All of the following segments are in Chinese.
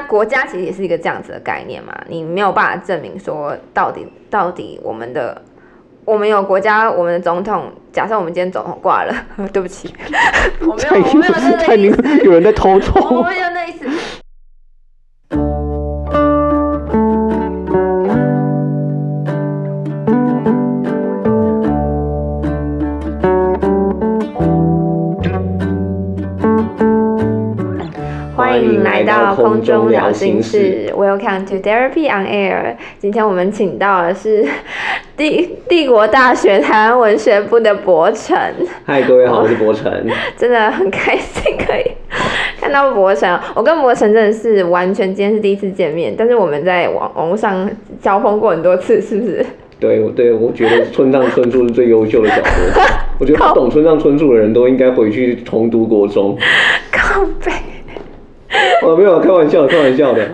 那国家其实也是一个这样子的概念嘛，你没有办法证明说到底到底我们的我们有国家，我们的总统，假设我们今天总统挂了，对不起，我没有我没有那个 意思，有人在偷偷，我没有那意思。到空中聊心室，Welcome to Therapy on Air。今天我们请到的是 帝帝国大学台湾文学部的博成。嗨，各位好，我是博成。真的很开心可以 看到博成，我跟博成真的是完全今天是第一次见面，但是我们在网网络上交锋过很多次，是不是？对，对，我觉得村上春树是最优秀的小说。我觉得不懂村上春树的人都应该回去重读国中。靠北。我、没有开玩笑，开玩笑的。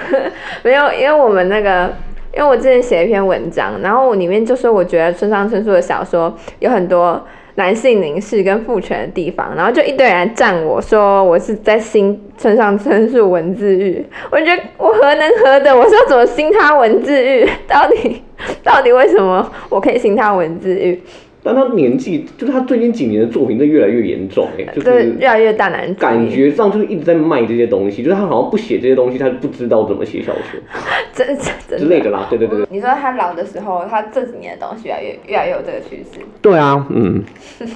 没有，因为我们那个，因为我之前写一篇文章，然后里面就说，我觉得村上春树的小说有很多男性凝视跟父权的地方，然后就一堆人赞我说我是在新村上春树文字狱。我觉得我何能何等？我是要怎么新他文字狱？到底 到底为什么我可以新他文字狱？但他年纪，就是他最近几年的作品都越来越严重，哎，就是越来越大男主，感觉上就是一直在卖这些东西，就是他好像不写这些东西，他就不知道怎么写小说，真真之类的啦，对对对。你说他老的时候，他这几年的东西越来越越来越有这个趋势。对啊，嗯。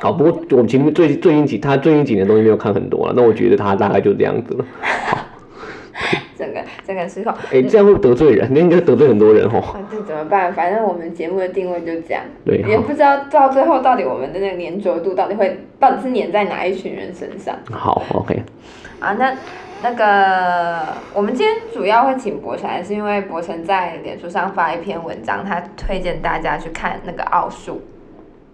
好，不过我其实最最近几他最近几年的东西没有看很多了，那我觉得他大概就这样子了。整个整个失控，哎、欸，这样会得罪人，你应该得罪很多人哦。啊，这怎么办？反正我们节目的定位就这样，对，也不知道到最后到底我们的那个粘着度到底会到底是粘在哪一群人身上。好，OK。啊，那那个我们今天主要会请博成，是因为博成在脸书上发一篇文章，他推荐大家去看那个奥术。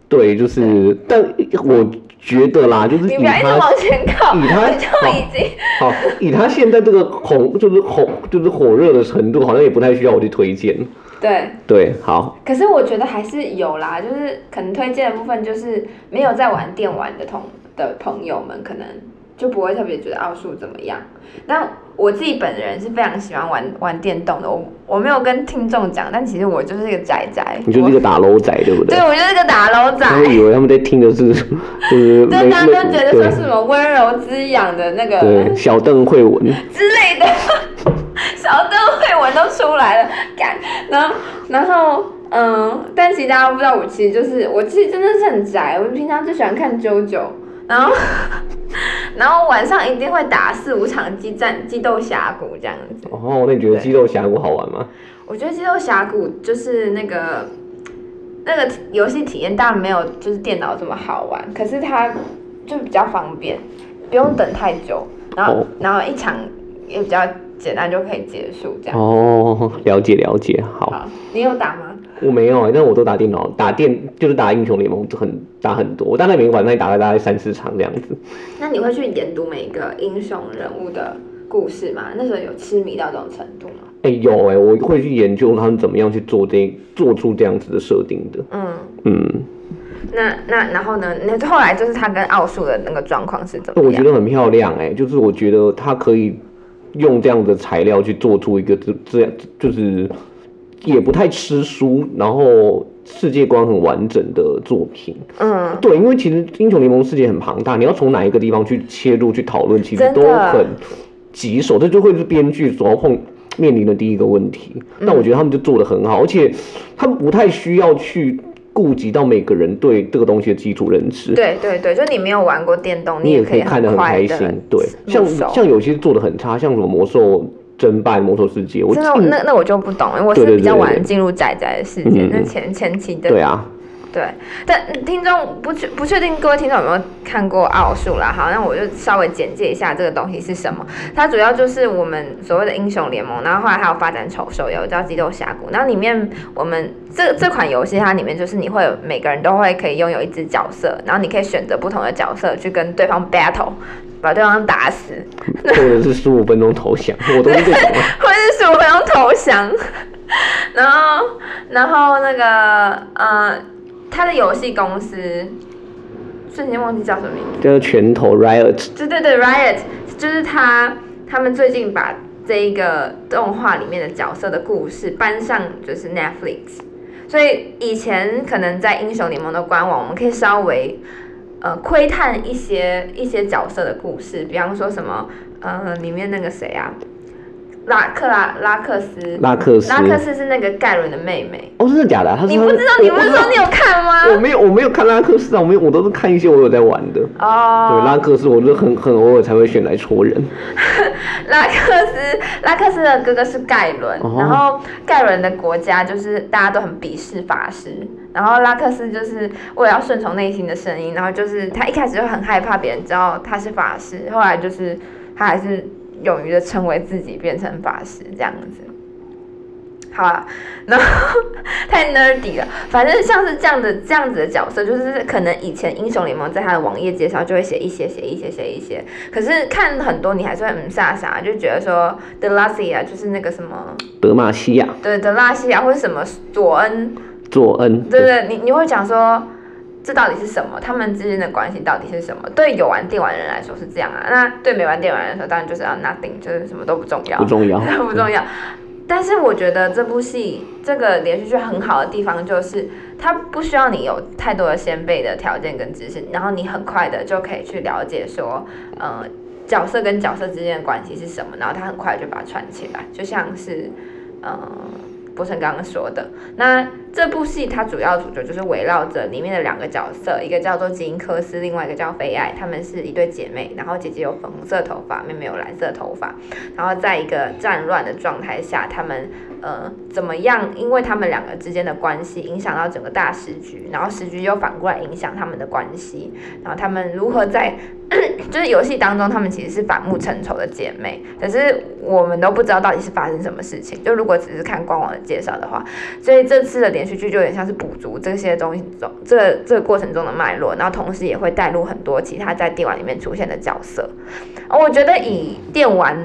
对，就是，但我觉得啦，就是以他，你们要一直往前靠，以他 就已经好，好，以他现在这个红，就是红，就是火热的程度，好像也不太需要我去推荐。对对，好。可是我觉得还是有啦，就是可能推荐的部分，就是没有在玩电玩的同的朋友们，可能就不会特别觉得奥数怎么样。但我自己本人是非常喜欢玩玩电动的，我我没有跟听众讲，但其实我就是一个宅宅。你就是一个打楼宅，对不对？对，我就是一个打楼宅。我以为他们在听的是，就是对，大家都觉得说是什么温柔滋养的那个，对，小邓慧文 之类的，小邓慧文都出来了，干，然后然后嗯，但其实大家不知道，我其实就是我其实真的是很宅，我平常最喜欢看 JoJo。然后，然后晚上一定会打四五场激战、激斗峡谷这样子。哦，那你觉得激斗峡谷好玩吗？我觉得激斗峡谷就是那个那个游戏体验当然没有就是电脑这么好玩，可是它就比较方便，不用等太久，然后、哦、然后一场也比较简单就可以结束这样。哦，了解了解，好。好，你有打吗？我没有，但我都打电脑，打电就是打英雄联盟，很打很多。我大概每个晚上也打了大概三四场这样子。那你会去研读每一个英雄人物的故事吗？那时候有痴迷到这种程度吗？哎、欸，有哎、欸，我会去研究他们怎么样去做这做出这样子的设定的。嗯嗯。那那然后呢？那后来就是他跟奥数的那个状况是怎么样？我觉得很漂亮哎、欸，就是我觉得他可以用这样的材料去做出一个这这样就是。也不太吃书，然后世界观很完整的作品。嗯，对，因为其实英雄联盟世界很庞大，你要从哪一个地方去切入去讨论，其实都很棘手，这就会是编剧所要碰面临的第一个问题。但我觉得他们就做的很好，而且他们不太需要去顾及到每个人对这个东西的基础认知。对对对，就你没有玩过电动，你也可以看得很开心。对，像像有些做的很差，像什么魔兽。争霸魔兽世界，我真的那那我就不懂，因为我是比较晚进入仔仔的世界，那前前期的。对啊，对，但听众不确不确定各位听众有没有看过奥数啦？好，那我就稍微简介一下这个东西是什么。它主要就是我们所谓的英雄联盟，然后后来还有发展丑手游叫激斗峡谷，然后里面我们这这款游戏它里面就是你会有每个人都会可以拥有一只角色，然后你可以选择不同的角色去跟对方 battle。把对方打死，或者是十五分钟投降，我都是这种。或者是十五分钟投降，然后，然后那个，呃，他的游戏公司瞬间忘记叫什么名字，叫拳头 Riot。对对对，Riot 就是他，他们最近把这一个动画里面的角色的故事搬上就是 Netflix，所以以前可能在英雄联盟的官网，我们可以稍微呃窥探一些一些角色的故事，比方说什么呃里面那个谁啊。拉克拉拉克斯，拉克斯，拉克斯是那个盖伦的妹妹。哦，真的假的？他你不知道？你不是说你有看吗？我没有，我没有看拉克斯啊，我没有，我都是看一些我有在玩的。哦。对，拉克斯，我就很很偶尔才会选来戳人。拉克斯，拉克斯的哥哥是盖伦，哦、然后盖伦的国家就是大家都很鄙视法师，然后拉克斯就是为了要顺从内心的声音，然后就是他一开始就很害怕别人知道他是法师，后来就是他还是。勇于的成为自己，变成法师这样子，好啊，然后太 nerdy 了。反正像是这样的这样子的角色，就是可能以前英雄联盟在他的网页介绍就会写一些写一些写一些，可是看很多你还是会嗯傻傻，就觉得说德拉西亚就是那个什么德玛西亚，对德拉西亚或者什么佐恩，佐恩，对对，你你会讲说。这到底是什么？他们之间的关系到底是什么？对有玩电玩的人来说是这样啊，那对没玩电玩来说，当然就是要 nothing，就是什么都不重要，不重要，不重要。但是我觉得这部戏这个连续剧很好的地方就是，它不需要你有太多的先辈的条件跟知识，然后你很快的就可以去了解说，呃，角色跟角色之间的关系是什么，然后他很快就把它串起来，就像是，呃。博成刚刚说的，那这部戏它主要主角就是围绕着里面的两个角色，一个叫做吉英科斯，另外一个叫菲爱，她们是一对姐妹，然后姐姐有粉红色头发，妹妹有蓝色头发，然后在一个战乱的状态下，他们呃怎么样？因为他们两个之间的关系影响到整个大时局，然后时局又反过来影响他们的关系，然后他们如何在 就是游戏当中，他们其实是反目成仇的姐妹，可是我们都不知道到底是发生什么事情，就如果只是看官网的。介绍的话，所以这次的连续剧就有点像是补足这些东西中这、这个过程中的脉络，然后同时也会带入很多其他在电玩里面出现的角色。我觉得以电玩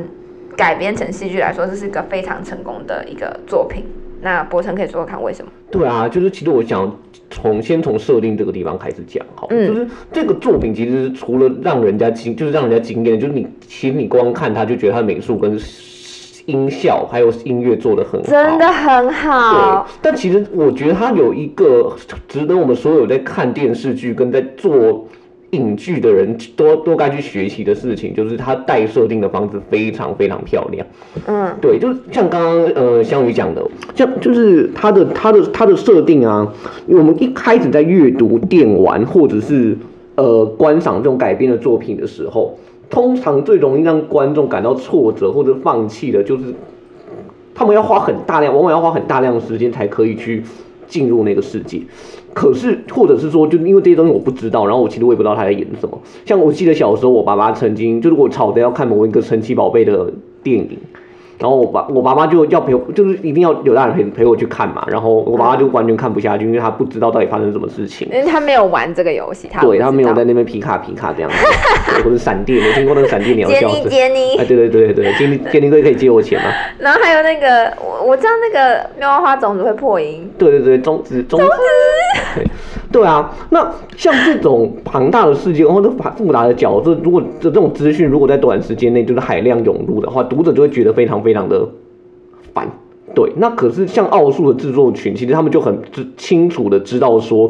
改编成戏剧来说，这是一个非常成功的一个作品。那博成可以说说看为什么？对啊，就是其实我想从先从设定这个地方开始讲，哈，嗯、就是这个作品其实除了让人家惊，就是让人家惊艳，就是你其实你光看它就觉得它美术跟。音效还有音乐做的很好，真的很好。对，但其实我觉得它有一个值得我们所有在看电视剧跟在做影剧的人都都该去学习的事情，就是它带设定的房子非常非常漂亮。嗯，对，就像刚刚呃香宇讲的，像就是它的它的它的设定啊，我们一开始在阅读电玩或者是呃观赏这种改编的作品的时候。通常最容易让观众感到挫折或者放弃的，就是他们要花很大量，往往要花很大量的时间才可以去进入那个世界。可是，或者是说，就因为这些东西我不知道，然后我其实我也不知道他在演什么。像我记得小时候，我爸爸曾经就是我吵着要看某一个神奇宝贝的电影。然后我爸我爸妈就要陪我，就是一定要有大人陪陪我去看嘛。然后我爸妈就完全看不下去，因为他不知道到底发生什么事情。因为他没有玩这个游戏，他对他没有在那边皮卡皮卡这样子，或者闪电，我听过那个闪电鸟叫声。杰尼杰尼，哎，对对对对，杰尼 杰尼哥可以借我钱吗？然后还有那个我我知道那个妙蛙花种子会破音。对对对，种子种子。对啊，那像这种庞大的世界或者复杂的角色，如果这这种资讯如果在短时间内就是海量涌入的话，读者就会觉得非常非常的烦。对，那可是像奥数的制作群，其实他们就很清楚的知道说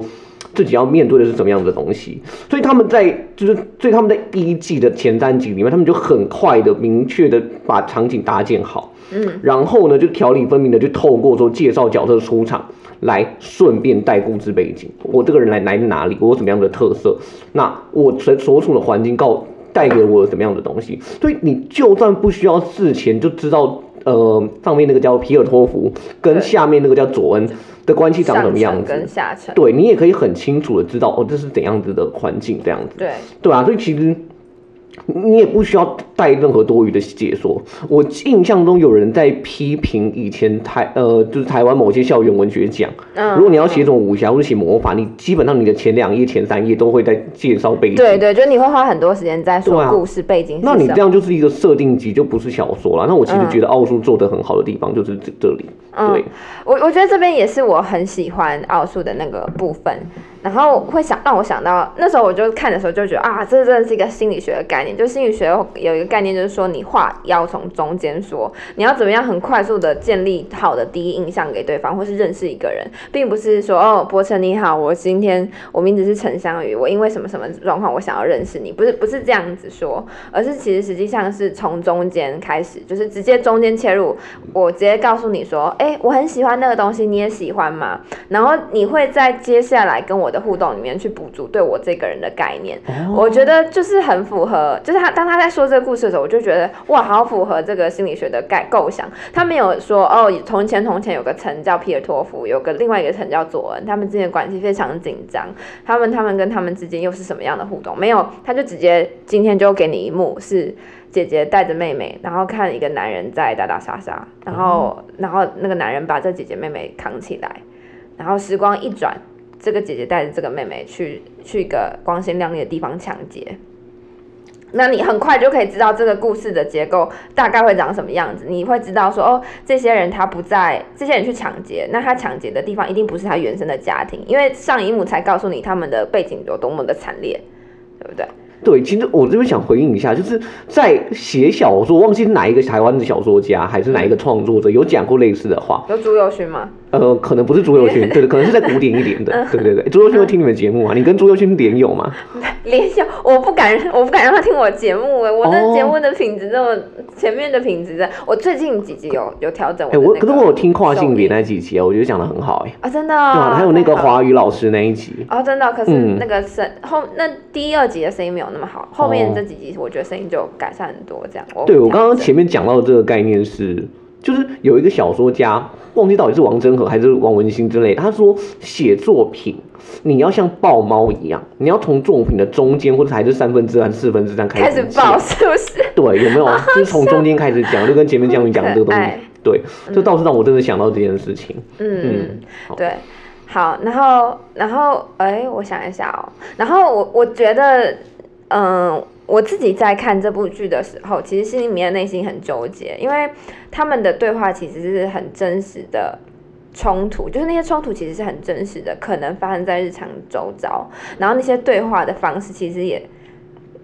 自己要面对的是什么样的东西，所以他们在就是所以他们在第一季的前三集里面，他们就很快的明确的把场景搭建好，嗯，然后呢就条理分明的就透过说介绍角色出场。来顺便带故事背景，我这个人来来自哪里，我有什么样的特色，那我所所处的环境告带给我什么样的东西，所以你就算不需要事前就知道，呃，上面那个叫皮尔托夫跟下面那个叫佐恩的关系长什么样子，跟下层，对你也可以很清楚的知道哦，这是怎样子的环境这样子，对。对啊，所以其实。你也不需要带任何多余的解说。我印象中有人在批评以前台呃，就是台湾某些校园文学奖。嗯。如果你要写这种武侠或者写魔法，你基本上你的前两页、前三页都会在介绍背景。对对，就你会花很多时间在说故事背景。那你这样就是一个设定集，就不是小说了。那我其实觉得奥数做的很好的地方就是这这里。对。我我觉得这边也是我很喜欢奥数的那个部分。然后会想让我想到那时候我就看的时候就觉得啊，这真的是一个心理学的概念。就心理学有一个概念，就是说你话要从中间说，你要怎么样很快速的建立好的第一印象给对方，或是认识一个人，并不是说哦，柏成你好，我今天我名字是陈香宇，我因为什么什么状况我想要认识你，不是不是这样子说，而是其实实际上是从中间开始，就是直接中间切入，我直接告诉你说，哎，我很喜欢那个东西，你也喜欢吗？然后你会在接下来跟我的互动里面去补足对我这个人的概念，哦、我觉得就是很符合，就是他当他在说这个故事的时候，我就觉得哇，好符合这个心理学的概构想。他没有说哦，从前从前有个城叫皮尔托夫，有个另外一个城叫佐恩，他们之间的关系非常紧张，他们他们跟他们之间又是什么样的互动？没有，他就直接今天就给你一幕是姐姐带着妹妹，然后看一个男人在打打杀杀，然后、嗯、然后那个男人把这姐姐妹妹扛起来，然后时光一转。这个姐姐带着这个妹妹去去一个光鲜亮丽的地方抢劫，那你很快就可以知道这个故事的结构大概会长什么样子。你会知道说，哦，这些人他不在，这些人去抢劫，那他抢劫的地方一定不是他原生的家庭，因为上一幕才告诉你他们的背景有多么的惨烈，对不对？对，其实我这边想回应一下，就是在写小说，忘记是哪一个台湾的小说家，还是哪一个创作者有讲过类似的话。有朱友勋吗？呃，可能不是朱友勋，对的，可能是在古典一点的。对对对，朱友勋会听你们节目吗？你跟朱友勋连友吗？连友，我不敢，我不敢让他听我节目哎，我的节目的品质这么前面的品质的，我最近几集有有调整。哎，我可是我有听跨性别那几集啊，我觉得讲的很好哎。啊，真的。对啊，还有那个华语老师那一集。哦，真的，可是那个声后那第一二集的声音没有那么好，后面这几集我觉得声音就改善很多，这样。对，我刚刚前面讲到的这个概念是。就是有一个小说家，忘记到底是王真和还是王文兴之类的，他说写作品你要像抱猫一样，你要从作品的中间或者还是三分之二、四分之三开始开始抱，是不是？对，有没有？就是从中间开始讲，就跟前面江云讲的这个东西，对，这倒是让我真的想到这件事情。嗯嗯，对，好，然后然后哎，我想一下哦，然后我我觉得，嗯。我自己在看这部剧的时候，其实心里面内心很纠结，因为他们的对话其实是很真实的冲突，就是那些冲突其实是很真实的，可能发生在日常周遭。然后那些对话的方式其实也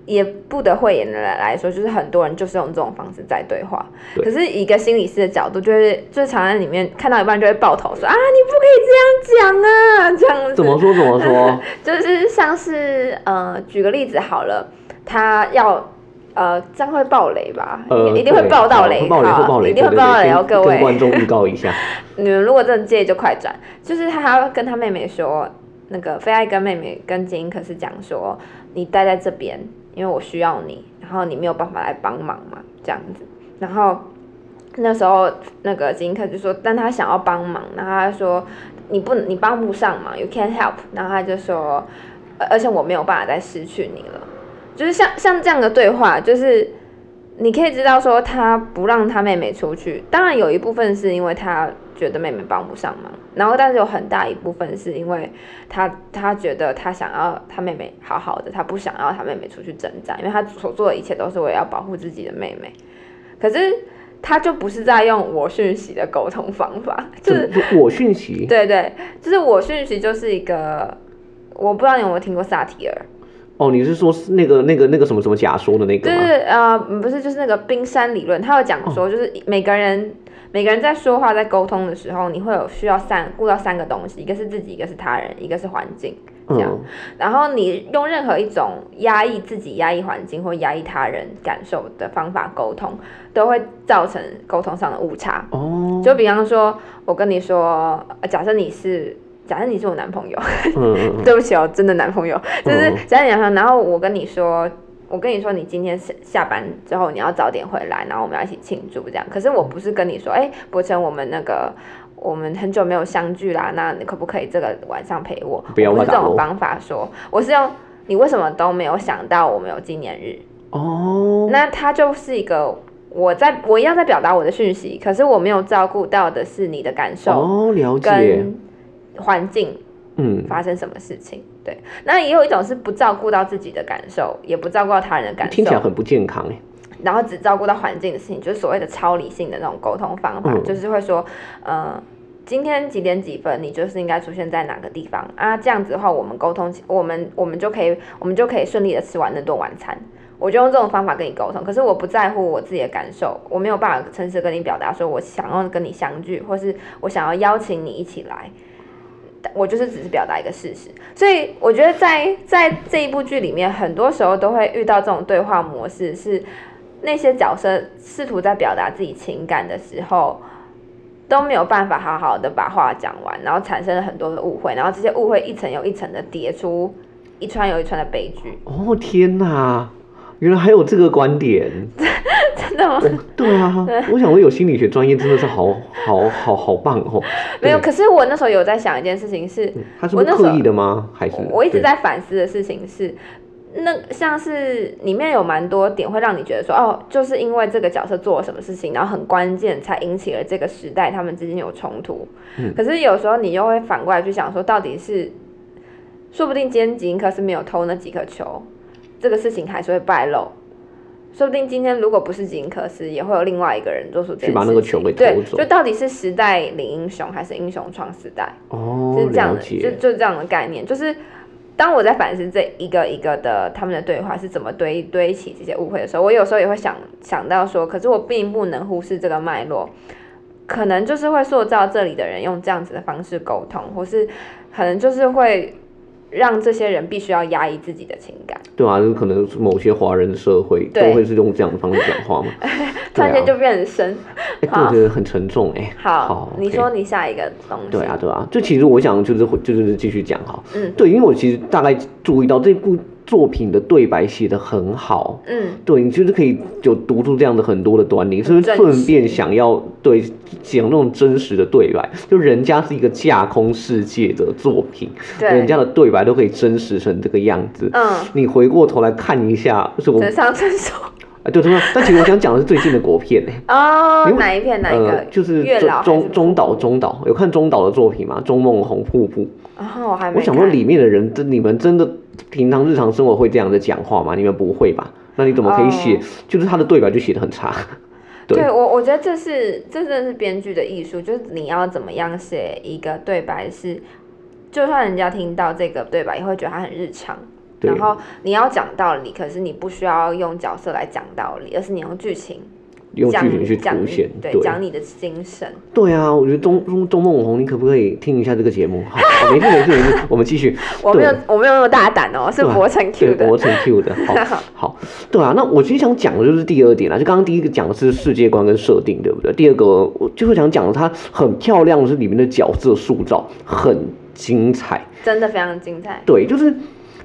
也不得讳言的来说，就是很多人就是用这种方式在对话。对。可是以一个心理师的角度，就是就是常在里面看到一半就会爆头说啊，你不可以这样讲啊，这样子。怎么说怎么说？就是像是呃，举个例子好了。他要，呃，这样会爆雷吧？呃、一定会爆到雷，爆雷会爆雷，一定会爆到雷哦！各位，跟观众预告一下，你们如果真的介意就快转。就是他跟他妹妹说，那个菲爱跟妹妹跟杰英可是讲说，你待在这边，因为我需要你，然后你没有办法来帮忙嘛，这样子。然后那时候那个杰克就说，但他想要帮忙，然后他说你不，你帮不上忙，you can't help。然后他就说，而且我没有办法再失去你了。就是像像这样的对话，就是你可以知道说他不让他妹妹出去，当然有一部分是因为他觉得妹妹帮不上忙，然后但是有很大一部分是因为他他觉得他想要他妹妹好好的，他不想要他妹妹出去征战，因为他所做的一切都是为了要保护自己的妹妹。可是他就不是在用我讯息的沟通方法，就是我讯息，对对，就是我讯息就是一个，我不知道你有没有听过萨提尔。哦，你是说那个那个那个什么什么假说的那个吗？就是呃，不是，就是那个冰山理论，他有讲说，就是每个人、哦、每个人在说话、在沟通的时候，你会有需要三顾到三个东西，一个是自己，一个是他人，一个是环境，这样。嗯、然后你用任何一种压抑自己、压抑环境或压抑他人感受的方法沟通，都会造成沟通上的误差。哦，就比方说，我跟你说，假设你是。假设你是我男朋友，嗯、对不起哦，真的男朋友，就是假设你男朋友，然后我跟你说，我跟你说，你今天下下班之后你要早点回来，然后我们要一起庆祝这样。可是我不是跟你说，哎，柏成，我们那个我们很久没有相聚啦，那你可不可以这个晚上陪我？不要，我不是这种方法说，我是用你为什么都没有想到我们有纪念日？哦，那他就是一个我在我一样在表达我的讯息，可是我没有照顾到的是你的感受哦，了解。环境，嗯，发生什么事情？嗯、对，那也有一种是不照顾到自己的感受，也不照顾到他人的感受，听起来很不健康哎。然后只照顾到环境的事情，就是所谓的超理性的那种沟通方法，嗯、就是会说，呃，今天几点几分，你就是应该出现在哪个地方啊？这样子的话，我们沟通，我们我们就可以，我们就可以顺利的吃完那顿晚餐。我就用这种方法跟你沟通，可是我不在乎我自己的感受，我没有办法诚实跟你表达，说我想要跟你相聚，或是我想要邀请你一起来。我就是只是表达一个事实，所以我觉得在在这一部剧里面，很多时候都会遇到这种对话模式，是那些角色试图在表达自己情感的时候，都没有办法好好的把话讲完，然后产生了很多的误会，然后这些误会一层又一层的叠出一串又一串的悲剧。哦天哪，原来还有这个观点。对啊，我想我有心理学专业真的是好好好好棒哦。没有，可是我那时候有在想一件事情是，嗯、他是刻意的吗？还是我一直在反思的事情是，那像是里面有蛮多点会让你觉得说，哦，就是因为这个角色做了什么事情，然后很关键才引起了这个时代他们之间有冲突。嗯、可是有时候你又会反过来去想说，到底是说不定今天吉英科是没有偷那几颗球，这个事情还是会败露。说不定今天如果不是吉英克斯，也会有另外一个人做出这件事情。去把那个球给偷走。对，就到底是时代领英雄，还是英雄创时代？哦，就是这样的，解就就这样的概念。就是当我在反思这一个一个的他们的对话是怎么堆堆起这些误会的时候，我有时候也会想想到说，可是我并不能忽视这个脉络，可能就是会塑造这里的人用这样子的方式沟通，或是可能就是会。让这些人必须要压抑自己的情感，对啊，就可能某些华人社会都会是用这样的方式讲话嘛，突然间就变很深，哎，对觉得很沉重哎。好，好，你说你下一个东西。对啊，对啊，就其实我想就是就是继续讲哈，嗯，对，因为我其实大概注意到这部。作品的对白写的很好，嗯，对，你就是可以就读出这样的很多的端倪，是不是顺便想要对讲那种真实的对白？就人家是一个架空世界的作品，对，人家的对白都可以真实成这个样子，嗯，你回过头来看一下，是我真上真手，啊，对，但其实我想讲的是最近的国片呢，哦，哪一片？哪一个？就是中中岛中岛，有看中岛的作品吗？中梦红瀑布，哦，我还没。我想说里面的人，真你们真的。平常日常生活会这样的讲话吗？你们不会吧？那你怎么可以写？Oh. 就是他的对白就写的很差。对，对我我觉得这是这真的是编剧的艺术，就是你要怎么样写一个对白是，就算人家听到这个对白也会觉得他很日常。然后你要讲道理，可是你不需要用角色来讲道理，而是你用剧情。用剧情去凸显，对，讲你的精神。对啊，我觉得钟钟钟梦红，你可不可以听一下这个节目？好，没事没事没事，我们继续。我没有我没有那么大胆哦，是博成 Q 的。博成 Q 的，好，好，对啊。那我其实想讲的就是第二点啊，就刚刚第一个讲的是世界观跟设定，对不对？第二个我就是想讲的，它很漂亮的是里面的角色塑造很精彩，真的非常精彩。对，就是。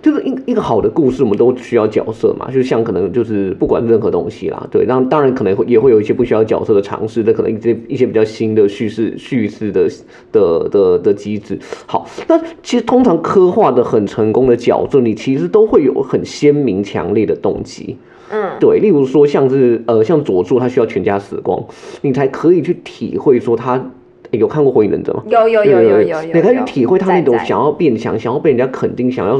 就是一一个好的故事，我们都需要角色嘛。就像可能就是不管任何东西啦，对，那当然可能会也会有一些不需要角色的尝试，这可能一些一些比较新的叙事叙事的的的的机制。好，那其实通常刻画的很成功的角色，你其实都会有很鲜明强烈的动机。嗯，对，例如说像是呃像佐助，他需要全家死光，你才可以去体会说他。欸、有看过《火影忍者》吗？有有有有有，你可以去体会他那种想要变强、想要被人家肯定、想要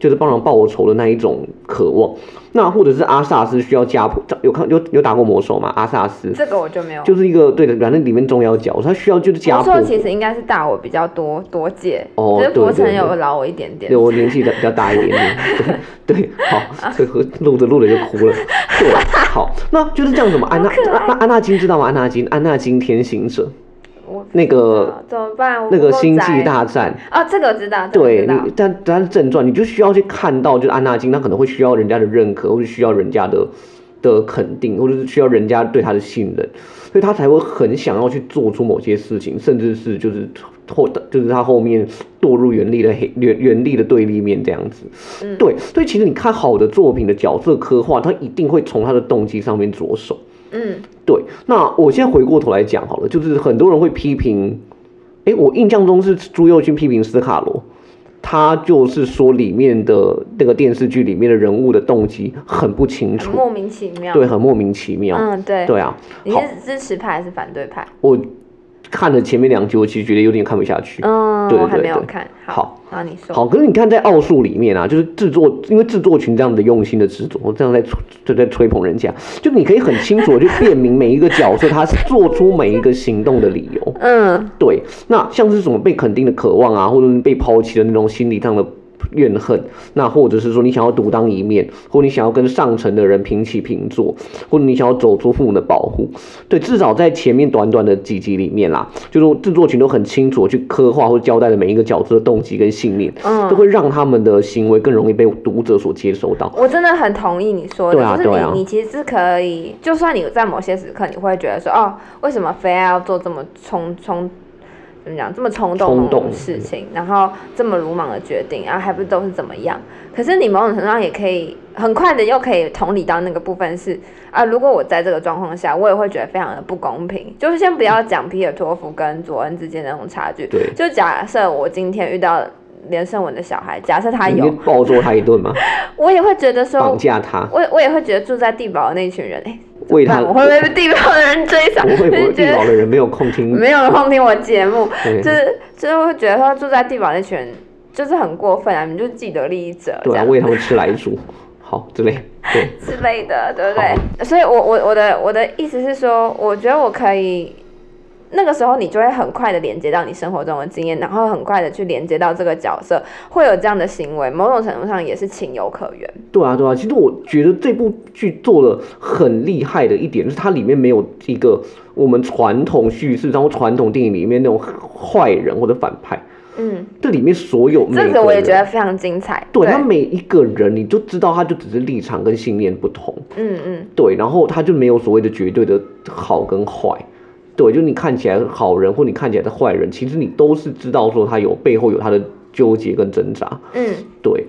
就是帮人报仇的那一种渴望。那或者是阿萨斯需要家谱，有看有有打过魔兽吗？阿萨斯这个我就没有，就是一个对的，反正里面重要角色，他需要就是家谱。魔兽其实应该是大我比较多多届，哦，对博成有老我一点点，对我年纪比较大一点点，对 对，好，这个录着录着就哭了，对，好，那就是这样子嘛。安娜那安娜金知道吗？安娜金，安娜金天行者。那个怎么办？那个星际大战哦，这个我知道。对，你但但是正传，你就需要去看到，就是安纳金，他可能会需要人家的认可，或者需要人家的的肯定，或者是需要人家对他的信任，所以他才会很想要去做出某些事情，甚至是就是后就是他后面堕入原力的黑原原力的对立面这样子。嗯，对，所以其实你看好的作品的角色刻画，他一定会从他的动机上面着手。嗯，对。那我现在回过头来讲好了，就是很多人会批评，哎，我印象中是朱佑勋批评斯卡罗，他就是说里面的那个电视剧里面的人物的动机很不清楚，莫名其妙。对，很莫名其妙。嗯，对。对啊。你是支持派还是反对派？我看了前面两集，我其实觉得有点看不下去。嗯，对对对对，我还没有看。好，那你说。好，可是你看在奥数里面啊，就是制作，因为制作群这样的用心的制作，我这样在就在吹捧人家，就你可以很清楚的去辨明每一个角色他是做出每一个行动的理由。嗯，对。那像是什么被肯定的渴望啊，或者是被抛弃的那种心理上的。怨恨，那或者是说你想要独当一面，或你想要跟上层的人平起平坐，或者你想要走出父母的保护，对，至少在前面短短的几集里面啦，就是制作群都很清楚去刻画或交代了每一个角色的动机跟信念，嗯，都会让他们的行为更容易被读者所接收到。我真的很同意你说的，对啊，就是你你其实是可以，就算你在某些时刻你会觉得说，哦，为什么非要做这么冲冲？怎么讲？这么冲动的事情，然后这么鲁莽的决定，然后还不都是怎么样？可是你某种程度上也可以很快的又可以同理到那个部分是啊，如果我在这个状况下，我也会觉得非常的不公平。就是先不要讲皮尔托夫跟佐恩之间的那种差距，对，就假设我今天遇到连胜文的小孩，假设他有暴揍他一顿吗？我也会觉得说绑架他，我我也会觉得住在地堡的那群人，哎。为他，我会被地堡的人追上？不会，不会，地堡的人没有空听，没有空听我节目，就是就是会觉得说住在地堡那群人就是很过分啊！你们就是既得利益者，对啊，为他们吃来煮，好之类，对之类的，对不对？所以我我我的我的意思是说，我觉得我可以。那个时候，你就会很快的连接到你生活中的经验，然后很快的去连接到这个角色会有这样的行为，某种程度上也是情有可原。对啊，对啊，其实我觉得这部剧做的很厉害的一点，就是它里面没有一个我们传统叙事，然后传统电影里面那种坏人或者反派。嗯，这里面所有这个我也觉得非常精彩。对，对他每一个人，你就知道他就只是立场跟信念不同。嗯嗯，对，然后他就没有所谓的绝对的好跟坏。对，就你看起来好人，或你看起来的坏人，其实你都是知道说他有背后有他的纠结跟挣扎。嗯，对。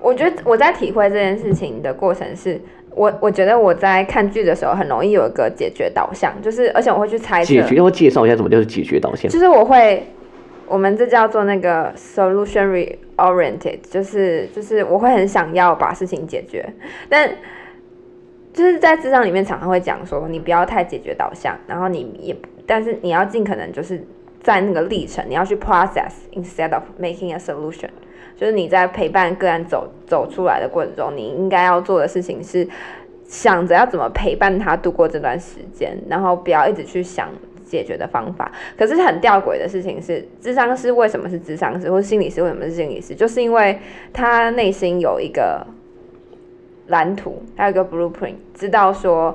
我觉得我在体会这件事情的过程是，我我觉得我在看剧的时候很容易有一个解决导向，就是而且我会去猜测。解决要介绍一下什么叫做解决导向？就是我会，我们这叫做那个 solutionary oriented，就是就是我会很想要把事情解决，但。就是在职场里面常常会讲说，你不要太解决导向，然后你也，但是你要尽可能就是在那个历程，你要去 process instead of making a solution。就是你在陪伴个案走走出来的过程中，你应该要做的事情是想着要怎么陪伴他度过这段时间，然后不要一直去想解决的方法。可是很吊诡的事情是，智商师为什么是智商师，或心理师为什么是心理师，就是因为他内心有一个。蓝图还有一个 blueprint，知道说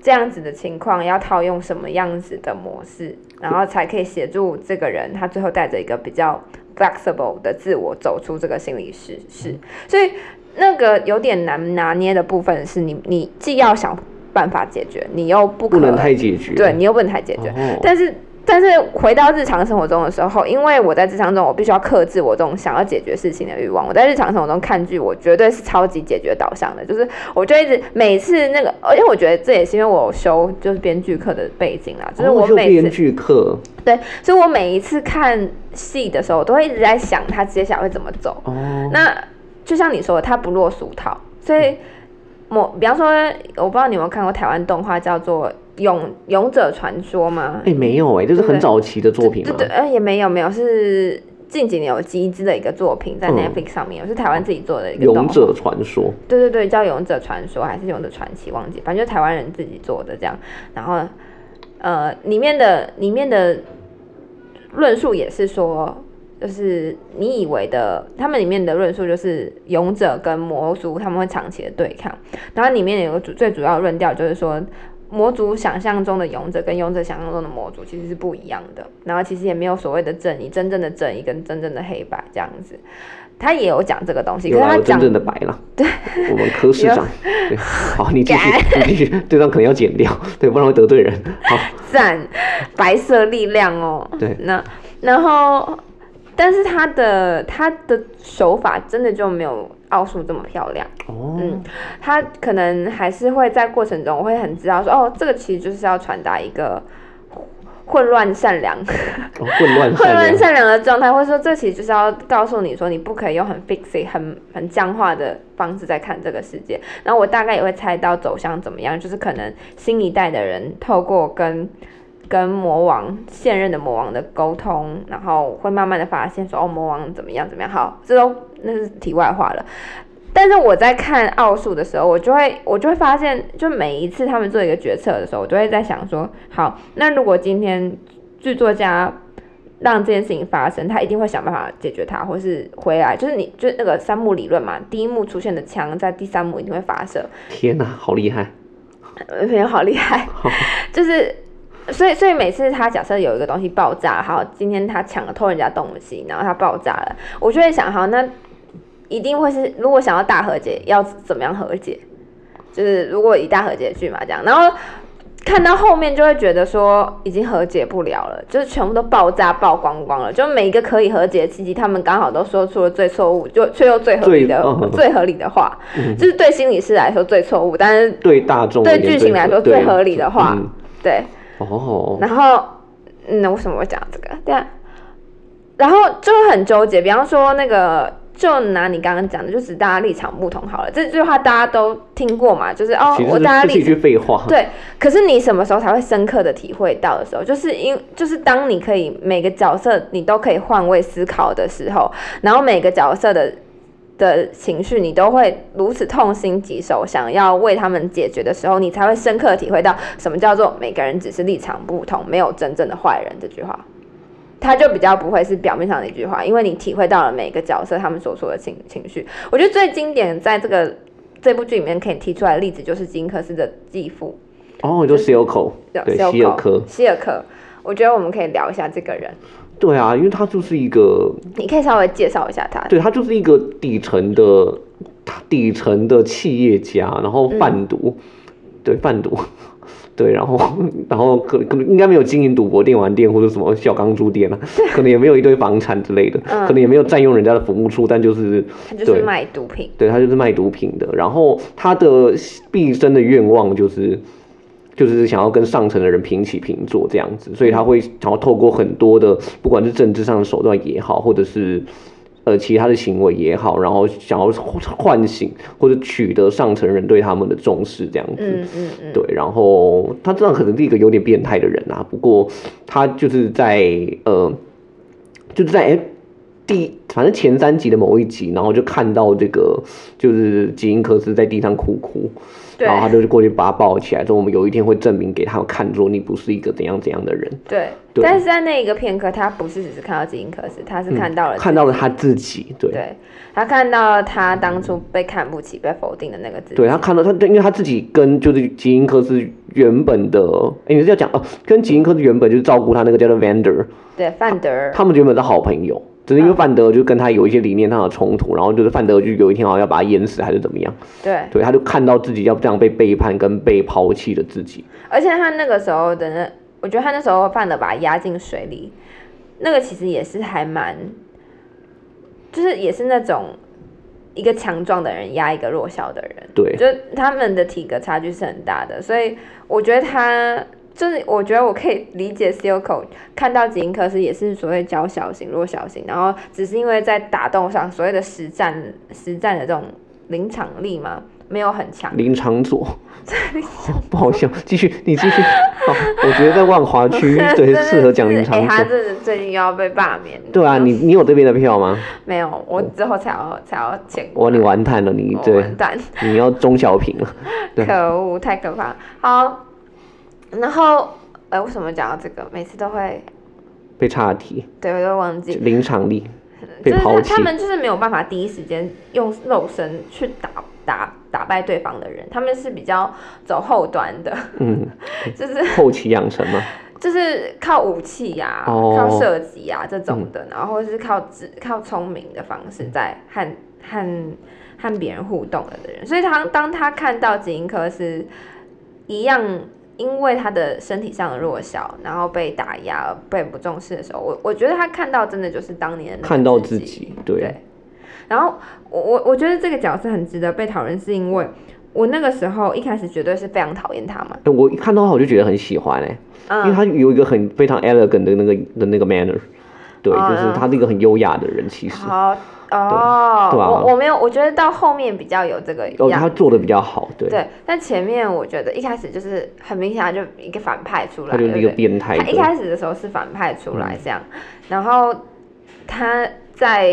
这样子的情况要套用什么样子的模式，然后才可以协助这个人，他最后带着一个比较 flexible 的自我走出这个心理事实。所以那个有点难拿捏的部分是你，你既要想办法解决，你又不可不能太解决，对，你又不能太解决，哦、但是。但是回到日常生活中的时候，因为我在日常中，我必须要克制我这种想要解决事情的欲望。我在日常生活中看剧，我绝对是超级解决导向的，就是我就一直每次那个，而且我觉得这也是因为我修就是编剧课的背景啦，就是我每次编剧课对，所以我每一次看戏的时候，我都会一直在想他接下来会怎么走。哦，那就像你说的，他不落俗套，所以我比方说，我不知道你有没有看过台湾动画叫做。勇勇者传说吗？哎、欸，没有哎、欸，这是很早期的作品吗？对对，哎，也没有没有，是近几年有集资的一个作品，在 Netflix 上面，嗯、是台湾自己做的一个勇者传说。对对对，叫勇者传说还是勇者传奇，忘记，反正就台湾人自己做的这样。然后，呃，里面的里面的论述也是说，就是你以为的，他们里面的论述就是勇者跟魔族他们会长期的对抗。然后里面有个主最主要论调就是说。魔族想象中的勇者跟勇者想象中的魔族其实是不一样的，然后其实也没有所谓的正义，真正的正义跟真正的黑白这样子，他也有讲这个东西，有可是他真正的白了，对，我们柯市长，对，好，你继续，你继续，这段可能要剪掉，对，不然会得罪人，好，赞，白色力量哦，对，那然后。但是他的他的手法真的就没有奥数这么漂亮。哦，嗯，他可能还是会在过程中我会很知道说哦，这个其实就是要传达一个混乱善良、哦、混乱 混乱善良的状态，或者说这其实就是要告诉你说你不可以用很 fixed 很很僵化的方式在看这个世界。然后我大概也会猜到走向怎么样，就是可能新一代的人透过跟跟魔王现任的魔王的沟通，然后会慢慢的发现说哦，魔王怎么样怎么样，好，这都那是题外话了。但是我在看奥数的时候，我就会我就会发现，就每一次他们做一个决策的时候，我都会在想说，好，那如果今天剧作家让这件事情发生，他一定会想办法解决它，或是回来，就是你就是那个三幕理论嘛，第一幕出现的枪在第三幕一定会发射。天哪，好厉害！呃，朋友好厉害，就是所以所以每次他假设有一个东西爆炸，好，今天他抢了偷人家东西，然后他爆炸了，我就会想，好那。一定会是，如果想要大和解，要怎么样和解？就是如果以大和解剧嘛，这样，然后看到后面就会觉得说已经和解不了了，就是全部都爆炸爆光光了，就每一个可以和解的契机，他们刚好都说出了最错误，就却又最合理的、最，最合理的话，嗯、就是对心理师来说最错误，但是对大众、对剧情来说最合理的话，对。对哦。然后，嗯，那为什么会讲这个？对啊。然后就会很纠结，比方说那个。就拿你刚刚讲的，就是大家立场不同好了。这句话大家都听过嘛？就是哦，我大家立句废话。对，可是你什么时候才会深刻的体会到的时候，就是因就是当你可以每个角色你都可以换位思考的时候，然后每个角色的的情绪你都会如此痛心疾首，想要为他们解决的时候，你才会深刻体会到什么叫做每个人只是立场不同，没有真正的坏人这句话。他就比较不会是表面上的一句话，因为你体会到了每个角色他们所说的情情绪。我觉得最经典在这个这部剧里面可以提出来的例子就是金克斯的继父。哦，就希尔科，对，希尔科，希尔科。我觉得我们可以聊一下这个人。对啊，因为他就是一个，你可以稍微介绍一下他。对，他就是一个底层的底层的企业家，然后贩毒，嗯、对，贩毒。对，然后，然后可可能应该没有经营赌博、电玩店或者什么小钢珠店啊，可能也没有一堆房产之类的，嗯、可能也没有占用人家的服务处，但就是他就是卖毒品，对，他就是卖毒品的。然后他的毕生的愿望就是，就是想要跟上层的人平起平坐这样子，所以他会想要透过很多的，不管是政治上的手段也好，或者是。呃，其他的行为也好，然后想要唤醒或者取得上层人对他们的重视，这样子，嗯嗯嗯，对，然后他这样可能是一个有点变态的人啊，不过他就是在呃，就是在哎。第反正前三集的某一集，然后就看到这个就是吉因科斯在地上哭哭，然后他就过去把他抱起来，说我们有一天会证明给他们看，说你不是一个怎样怎样的人。对，对。但是在那一个片刻，他不是只是看到吉因科斯，他是看到了、嗯、看到了他自己，对，对。他看到了他当初被看不起、被否定的那个自己。对他看到他，因为他自己跟就是吉因科斯原本的，哎，你是要讲哦，跟吉因科斯原本就是照顾他那个叫做 Vander，对，范德，他们原本是好朋友。只是因为范德就跟他有一些理念上的冲突，然后就是范德就有一天好像要把他淹死还是怎么样？对，对，他就看到自己要这样被背叛跟被抛弃的自己。而且他那个时候的那，我觉得他那时候范德把他压进水里，那个其实也是还蛮，就是也是那种一个强壮的人压一个弱小的人，对，就他们的体格差距是很大的，所以我觉得他。就是我觉得我可以理解 Silco 看到吉英科斯也是所谓娇小型、弱小型，然后只是因为在打斗上所谓的实战、实战的这种临场力嘛，没有很强。临场左，不好笑，继续你继续。好，我觉得在万华区最适合讲临场 他这最近又要被罢免。对啊，你你有这边的票吗？没有，我之后才要才要签。哇，你完蛋了，你对，完蛋，你要中小品了。可恶，太可怕。好。然后，呃，为什么讲到这个？每次都会被岔题，对，我都忘记临场力被抛弃。就是他们就是没有办法第一时间用肉身去打打打败对方的人，他们是比较走后端的，嗯，就是后期养成嘛，就是靠武器呀、靠射击呀这种的，然后是靠智、靠聪明的方式在和和和别人互动了的人。所以他当他看到吉英科斯一样。因为他的身体上的弱小，然后被打压、被不重视的时候，我我觉得他看到真的就是当年看到自己，对。对然后我我我觉得这个角色很值得被讨论，是因为我那个时候一开始绝对是非常讨厌他嘛。我一看到他我就觉得很喜欢哎，嗯、因为他有一个很非常 elegant 的那个的那个 manner，对，嗯、就是他是一个很优雅的人，其实。好，哦，我我没有，我觉得到后面比较有这个哦，他做的比较好，对。对，但前面我觉得一开始就是很明显，就一个反派出来，他就是一个变态。他一开始的时候是反派出来这样，嗯、然后他在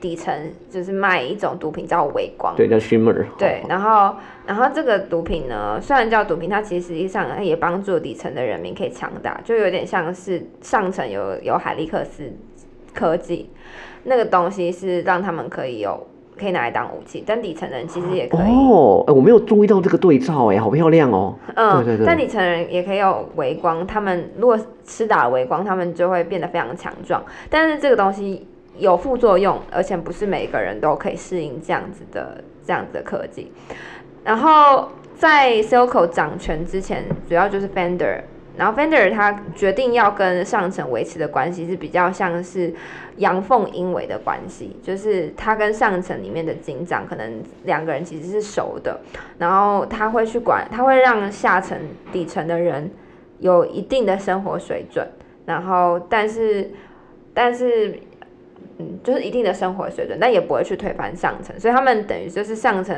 底层就是卖一种毒品叫微光，对，叫 Shimmer。对，然后然后这个毒品呢，虽然叫毒品，它其实实际上也帮助底层的人民可以强大，就有点像是上层有有海利克斯科技。那个东西是让他们可以有，可以拿来当武器，但底层人其实也可以。哦，哎，我没有注意到这个对照，哎，好漂亮哦。嗯，对对对。但底层人也可以有微光，他们如果吃打了微光，他们就会变得非常强壮。但是这个东西有副作用，而且不是每个人都可以适应这样子的这样子的科技。然后在 Silco 掌权之前，主要就是 Fender。然后 Fender 他决定要跟上层维持的关系是比较像是阳奉阴违的关系，就是他跟上层里面的警长可能两个人其实是熟的，然后他会去管，他会让下层底层的人有一定的生活水准，然后但是但是嗯，就是一定的生活水准，但也不会去推翻上层，所以他们等于就是上层。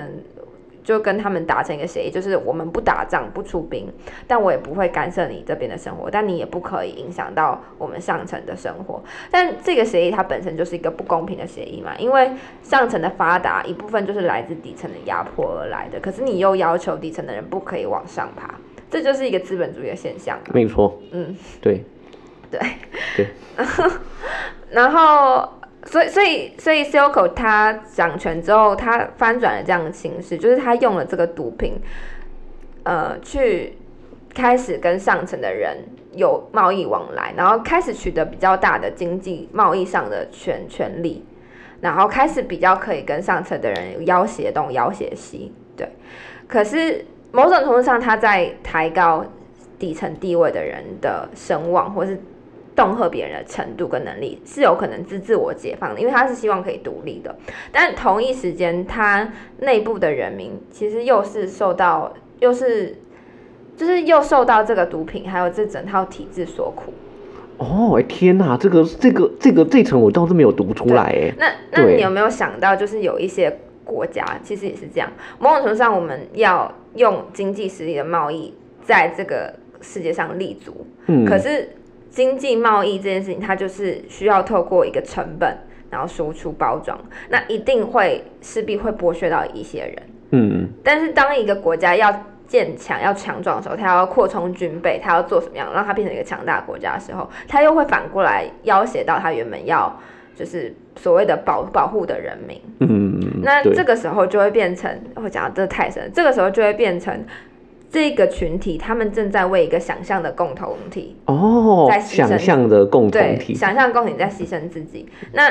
就跟他们达成一个协议，就是我们不打仗不出兵，但我也不会干涉你这边的生活，但你也不可以影响到我们上层的生活。但这个协议它本身就是一个不公平的协议嘛，因为上层的发达一部分就是来自底层的压迫而来的，可是你又要求底层的人不可以往上爬，这就是一个资本主义的现象。没错，嗯，对，对，对，然后。所以，所以，所以，Silco 他掌权之后，他翻转了这样的形式，就是他用了这个毒品，呃，去开始跟上层的人有贸易往来，然后开始取得比较大的经济贸易上的权权利，然后开始比较可以跟上层的人要挟东要挟西，对。可是某种程度上，他在抬高底层地位的人的声望，或是。恫吓别人的程度跟能力是有可能自自我解放的，因为他是希望可以独立的。但同一时间，他内部的人民其实又是受到，又是就是又受到这个毒品还有这整套体制所苦。哦，天哪，这个这个这个这层我倒是没有读出来哎。那那你有没有想到，就是有一些国家其实也是这样，某种程度上我们要用经济实力的贸易在这个世界上立足，嗯，可是。经济贸易这件事情，它就是需要透过一个成本，然后输出包装，那一定会势必会剥削到一些人。嗯，但是当一个国家要建强、要强壮的时候，它要扩充军备，它要做什么样，让它变成一个强大的国家的时候，它又会反过来要挟到它原本要就是所谓的保保护的人民。嗯，那这个时候就会变成，我讲的这太深，这个时候就会变成。这个群体，他们正在为一个想象的共同体哦，在牲想象的共同体，想象共同体在牺牲自己。那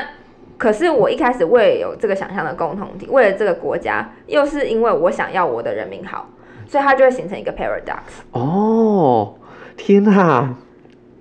可是我一开始为了有这个想象的共同体，为了这个国家，又是因为我想要我的人民好，所以它就会形成一个 paradox。哦，天哪！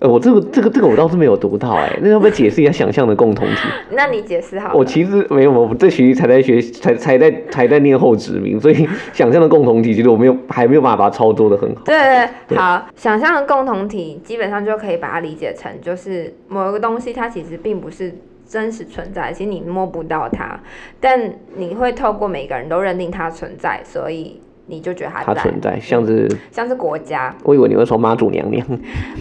我这个这个这个我倒是没有读到哎，那要不要解释一下想象的共同体？那你解释好。我其实没有，我这学期才在学，才才在才在念后殖民，所以 想象的共同体其实我没有还没有办法把它操作的很好。对对对，好，想象的共同体基本上就可以把它理解成就是某一个东西，它其实并不是真实存在，其实你摸不到它，但你会透过每个人都认定它存在，所以。你就觉得它存在，像是像是国家。我以为你会说妈祖娘娘，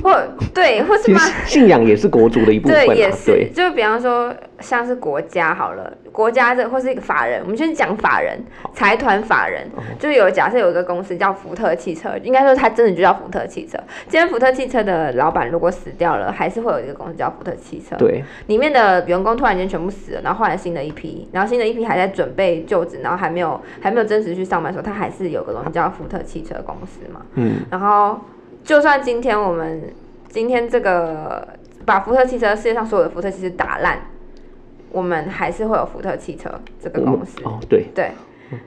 或对，或是妈信仰也是国族的一部分。对，也是。就比方说，像是国家好了，国家这或是一个法人，我们先讲法人，财团法人，就有假设有一个公司叫福特汽车，应该说它真的就叫福特汽车。今天福特汽车的老板如果死掉了，还是会有一个公司叫福特汽车。对，里面的员工突然间全部死了，然后换了新的一批，然后新的一批还在准备就职，然后还没有还没有真实去上班的时候，他还是。有个东西叫福特汽车公司嘛，嗯，然后就算今天我们今天这个把福特汽车世界上所有的福特汽车打烂，我们还是会有福特汽车这个公司。哦，对对。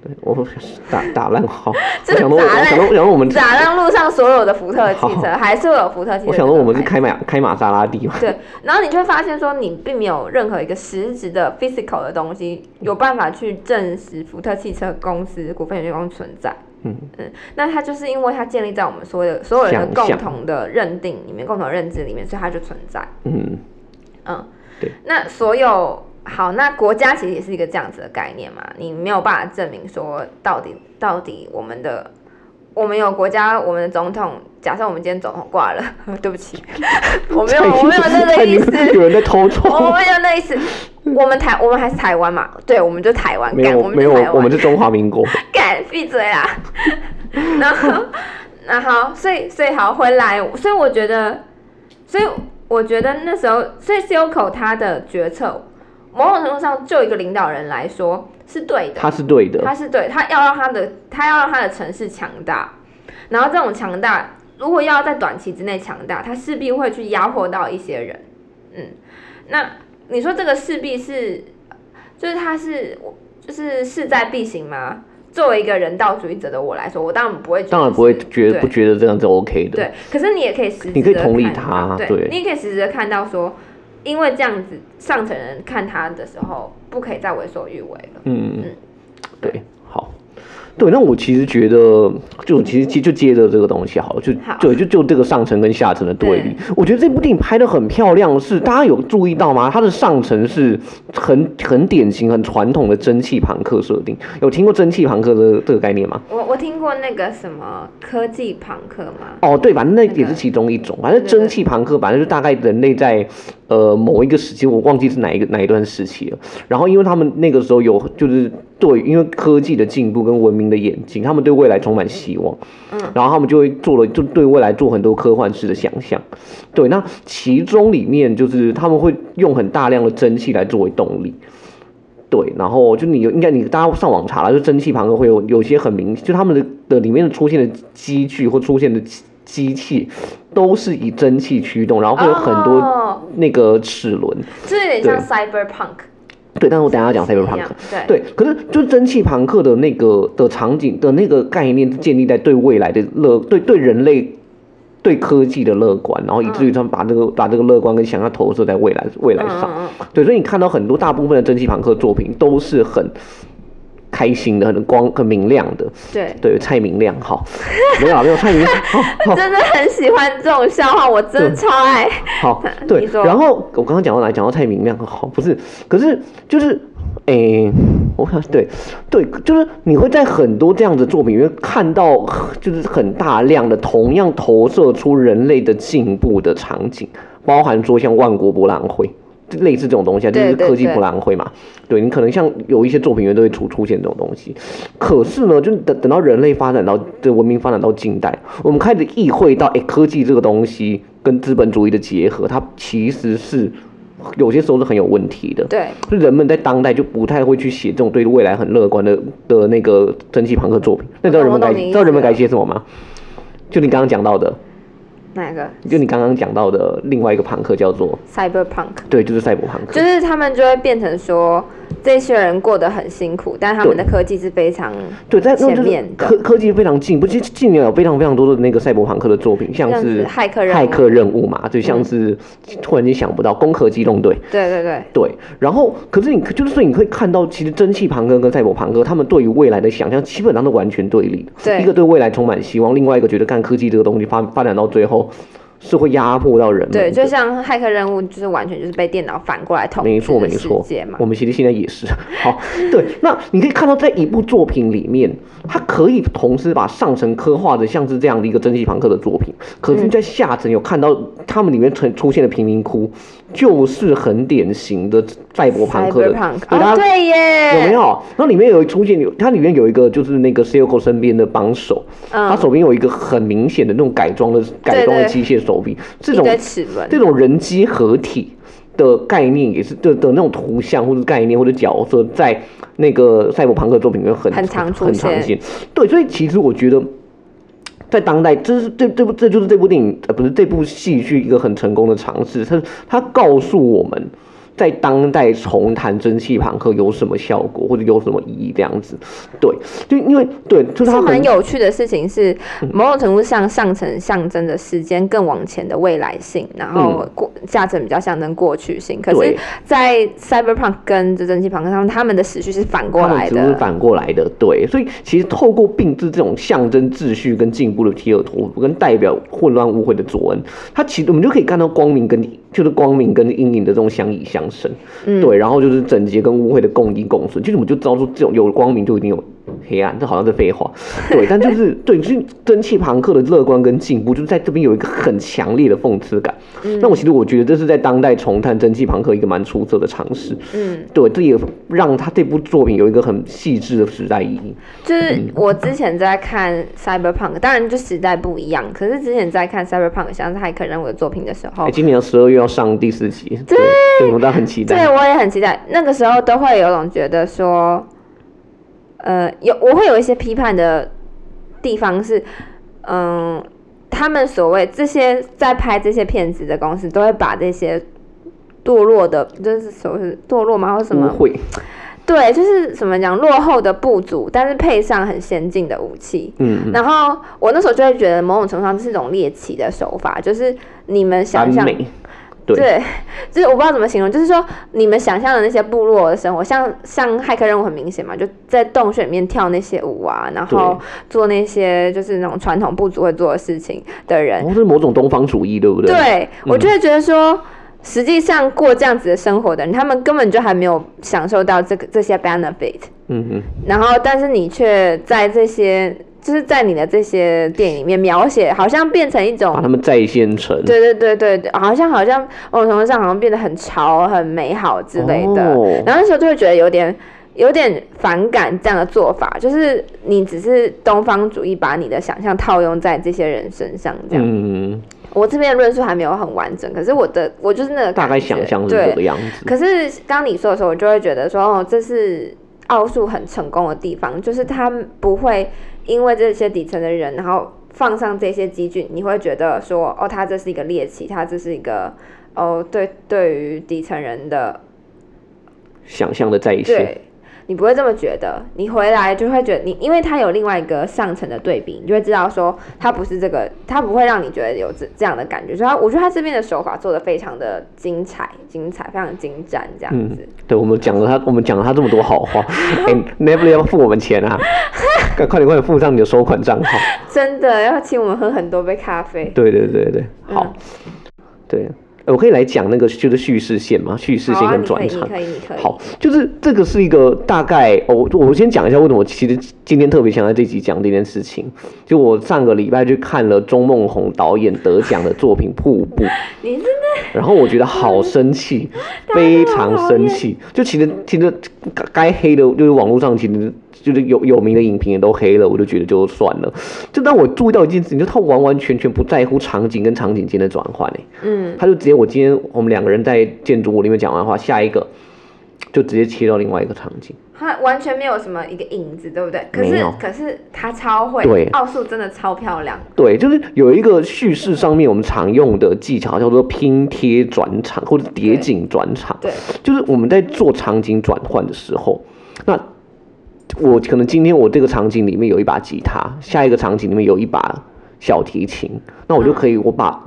对，我打 打烂好，我想说，我想说，我们打烂路上所有的福特汽车，还是会有福特汽车。我想说，我们是开玛开玛莎拉蒂嘛？对，然后你就会发现说，你并没有任何一个实质的 physical 的东西有办法去证实福特汽车公司股份有限公司存在。嗯嗯，那它就是因为它建立在我们所有所有人的共同的认定里面，共同认知里面，所以它就存在。嗯嗯，对。那所有。好，那国家其实也是一个这样子的概念嘛，你没有办法证明说到底到底我们的。我们有国家，我们的总统。假设我们今天总统挂了，对不起，我没有，我没有那个意思。有人在偷偷。我没有那意思。我们台，我们还是台湾嘛？对，我们就台湾。没有，我们没有，我们是中华民国。干，闭嘴啦！然后，然后，所以，所以好回来，所以我觉得，所以我觉得那时候，所以 Silco 他的决策，某种程度上，就一个领导人来说。是对的，他是对的，他是对，他要让他的，他要让他的城市强大，然后这种强大，如果要在短期之内强大，他势必会去压迫到一些人，嗯，那你说这个势必是，就是他是，就是势在必行吗？作为一个人道主义者的我来说，我当然不会觉得，当然不会觉得不觉得这样子 OK 的，对，可是你也可以实，你可以同理他，对，对。你也可以实时的看到说。因为这样子，上层人看他的时候，不可以再为所欲为了。嗯嗯，对，好。对，那我其实觉得，就其实其实就接着这个东西好了，就就就就这个上层跟下层的对立。我觉得这部电影拍的很漂亮，是大家有注意到吗？它的上层是很很典型、很传统的蒸汽朋克设定。有听过蒸汽朋克的这个概念吗？我我听过那个什么科技朋克吗？哦，对，反正那也是其中一种。反正蒸汽朋克，反正就大概人类在呃某一个时期，我忘记是哪一个哪一段时期了。然后因为他们那个时候有就是。对，因为科技的进步跟文明的演进，他们对未来充满希望，嗯，然后他们就会做了，就对未来做很多科幻式的想象。对，那其中里面就是他们会用很大量的蒸汽来作为动力。对，然后就你应该你大家上网查了，就蒸汽朋克会有有些很明，就他们的的里面出现的机具或出现的机器都是以蒸汽驱动，然后会有很多那个齿轮，这有点像 cyberpunk。对，但是我等下要讲 cyberpunk，对，可是就是蒸汽朋克的那个的场景的那个概念，建立在对未来的乐，对对人类，对科技的乐观，然后以至于他们把这个、嗯、把这个乐观跟想要投射在未来未来上，嗯、对，所以你看到很多大部分的蒸汽朋克作品都是很。开心的，很光，很明亮的。对对，蔡明亮，好，没有没有蔡明亮，真的很喜欢这种笑话，我真的超爱。好，对，然后我刚刚讲到哪？讲到蔡明亮，好，不是，可是就是，哎、欸，我看对对，就是你会在很多这样的作品里面看到，就是很大量的同样投射出人类的进步的场景，包含说像万国博览会。类似这种东西啊，就是科技博览会嘛。对，你可能像有一些作品里面都会出出现这种东西。可是呢，就等等到人类发展到这文明发展到近代，我们开始意会到，哎，科技这个东西跟资本主义的结合，它其实是有些时候是很有问题的。对，就人们在当代就不太会去写这种对未来很乐观的的那个蒸汽朋克作品。那知道人们该知道人们该写什么吗？就你刚刚讲到的。哪个？就你刚刚讲到的另外一个朋克叫做 Cyberpunk，对，就是赛博朋克，就是他们就会变成说。这些人过得很辛苦，但他们的科技是非常对，在前面的科科技非常进步。其实近年有非常非常多的那个赛博朋克的作品，像是骇客骇客任务嘛，就像是突然间想不到攻壳机动队，对对对对。然后，可是你就是说你会看到，其实蒸汽朋克跟赛博朋克他们对于未来的想象基本上都完全对立。对，一个对未来充满希望，另外一个觉得干科技这个东西发发展到最后。是会压迫到人们，对，就像骇客任务，就是完全就是被电脑反过来统治没错没错，我们其实现在也是。好，对，那你可以看到，在一部作品里面，它可以同时把上层刻画的像是这样的一个蒸汽朋克的作品，可是，在下层有看到他们里面出出现的贫民窟，就是很典型的赛博朋克的。哦，对耶，有没有？然后里面有出现有，它里面有一个就是那个 Silco 身边的帮手，他手边有一个很明显的那种改装的改装的机械手臂。这种这种人机合体的概念也是的的那种图像或者概念或者角色，在那个赛博朋克作品里面很。很常见。对，所以其实我觉得，在当代，这是这这部这就是这部电影呃不是这部戏剧一个很成功的尝试。它它告诉我们。在当代重谈蒸汽朋克有什么效果，或者有什么意义？这样子，对，就因为对，就是它很有趣的事情是，某种程度上上层象征着时间更往前的未来性，然后过下层比较象征过去性。可是，在 Cyberpunk 跟这蒸汽朋克上，他们的时序是反过来的，是反过来的。对，所以其实透过并置这种象征秩序跟进步的提尔托夫，跟代表混乱误会的佐恩，他其实我们就可以看到光明跟就是光明跟阴影的这种相依相。生，嗯、对，然后就是整洁跟污秽的共依共存，其实我们就知道说这种有光明就一定有黑暗，这好像是废话，对，但就是对，就是蒸汽朋克的乐观跟进步，就是在这边有一个很强烈的讽刺感。嗯、那我其实我觉得这是在当代重探蒸汽朋克一个蛮出色的尝试。嗯，对，这也让他这部作品有一个很细致的时代意义。就是我之前在看 Cyberpunk，当然就时代不一样，可是之前在看 Cyberpunk 像是骇客任务的作品的时候，哎，今年十二月要上第四集，对，对，我倒很期待。对，我也很期待。那个时候都会有种觉得说。呃，有我会有一些批判的地方是，嗯，他们所谓这些在拍这些片子的公司，都会把这些堕落的，就是所谓堕落吗？或什么？会。对，就是怎么讲，落后的部族，但是配上很先进的武器。嗯，嗯。然后我那时候就会觉得，某种程度上是一种猎奇的手法，就是你们想象。对，对，就是我不知道怎么形容，就是说你们想象的那些部落的生活，像像骇客任务很明显嘛，就在洞穴里面跳那些舞啊，然后做那些就是那种传统部族会做的事情的人，哦，这是某种东方主义，对不对？对，我就会觉得说，嗯、实际上过这样子的生活的人，他们根本就还没有享受到这个这些 benefit，嗯哼，然后但是你却在这些。就是在你的这些电影里面描写，好像变成一种把他们再现成，对对对对对，好像好像某种程度上好像变得很潮、很美好之类的。哦、然后那时候就会觉得有点有点反感这样的做法，就是你只是东方主义把你的想象套用在这些人身上这样。嗯，我这边的论述还没有很完整，可是我的我就是那个大概想象是这个样子。可是刚你说的时候，我就会觉得说，哦，这是奥数很成功的地方，就是他不会。因为这些底层的人，然后放上这些机具，你会觉得说，哦，他这是一个猎奇，他这是一个，哦，对，对于底层人的想象的再现。你不会这么觉得，你回来就会觉得你，因为他有另外一个上层的对比，你就会知道说他不是这个，他不会让你觉得有这这样的感觉。所以，他我觉得他这边的手法做的非常的精彩，精彩，非常精湛，这样子。嗯、对，我们讲了他，我们讲了他这么多好话，哎，Netflix 要付我们钱啊！快 快点，快点付上你的收款账号。真的要请我们喝很多杯咖啡。对对对对，好，嗯、对。我可以来讲那个就是叙事线嘛，叙事线跟转场。可以，你可以。好，就是这个是一个大概哦，我先讲一下为什么我其实今天特别想在这集讲这件事情。就我上个礼拜去看了钟孟宏导演得奖的作品《瀑布》，你真的？然后我觉得好生气，非常生气。就其实其实该黑的，就是网络上其实。就是有有名的影评也都黑了，我就觉得就算了。就当我注意到一件事情，就他完完全全不在乎场景跟场景间的转换，嗯，他就直接我今天我们两个人在建筑物里面讲完话，下一个就直接切到另外一个场景，他完全没有什么一个影子，对不对？可是有可是他超会，对，奥数真的超漂亮。对，就是有一个叙事上面我们常用的技巧叫做拼贴转场或者叠景转场，对，对就是我们在做场景转换的时候，那。我可能今天我这个场景里面有一把吉他，下一个场景里面有一把小提琴，那我就可以我把。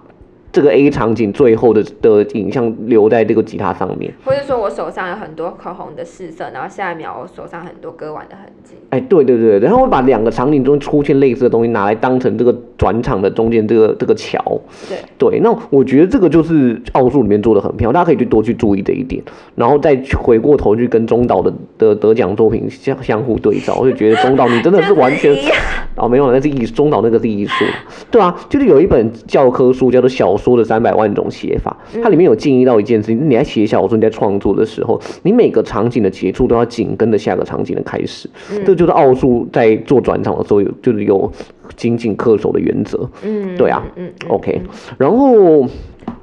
这个 A 场景最后的的影像留在这个吉他上面，或者说我手上有很多口红的试色，然后下一秒我手上很多割腕的痕迹。哎，对对对，然后我把两个场景中出现类似的东西拿来当成这个转场的中间这个这个桥。对对，那我觉得这个就是奥数里面做的很漂亮，大家可以去多去注意这一点，然后再回过头去跟中岛的的得奖作品相相互对照，我就觉得中岛你真的是完全 哦没有，那是艺术，中岛那个是艺术，对啊，就是有一本教科书叫做小。说的三百万种写法，它里面有建议到一件事情：你在写小说、你在创作的时候，你每个场景的结束都要紧跟着下个场景的开始。嗯、这就是奥数在做转场的时候有就是有精进恪守的原则。嗯，对啊。嗯，OK。然后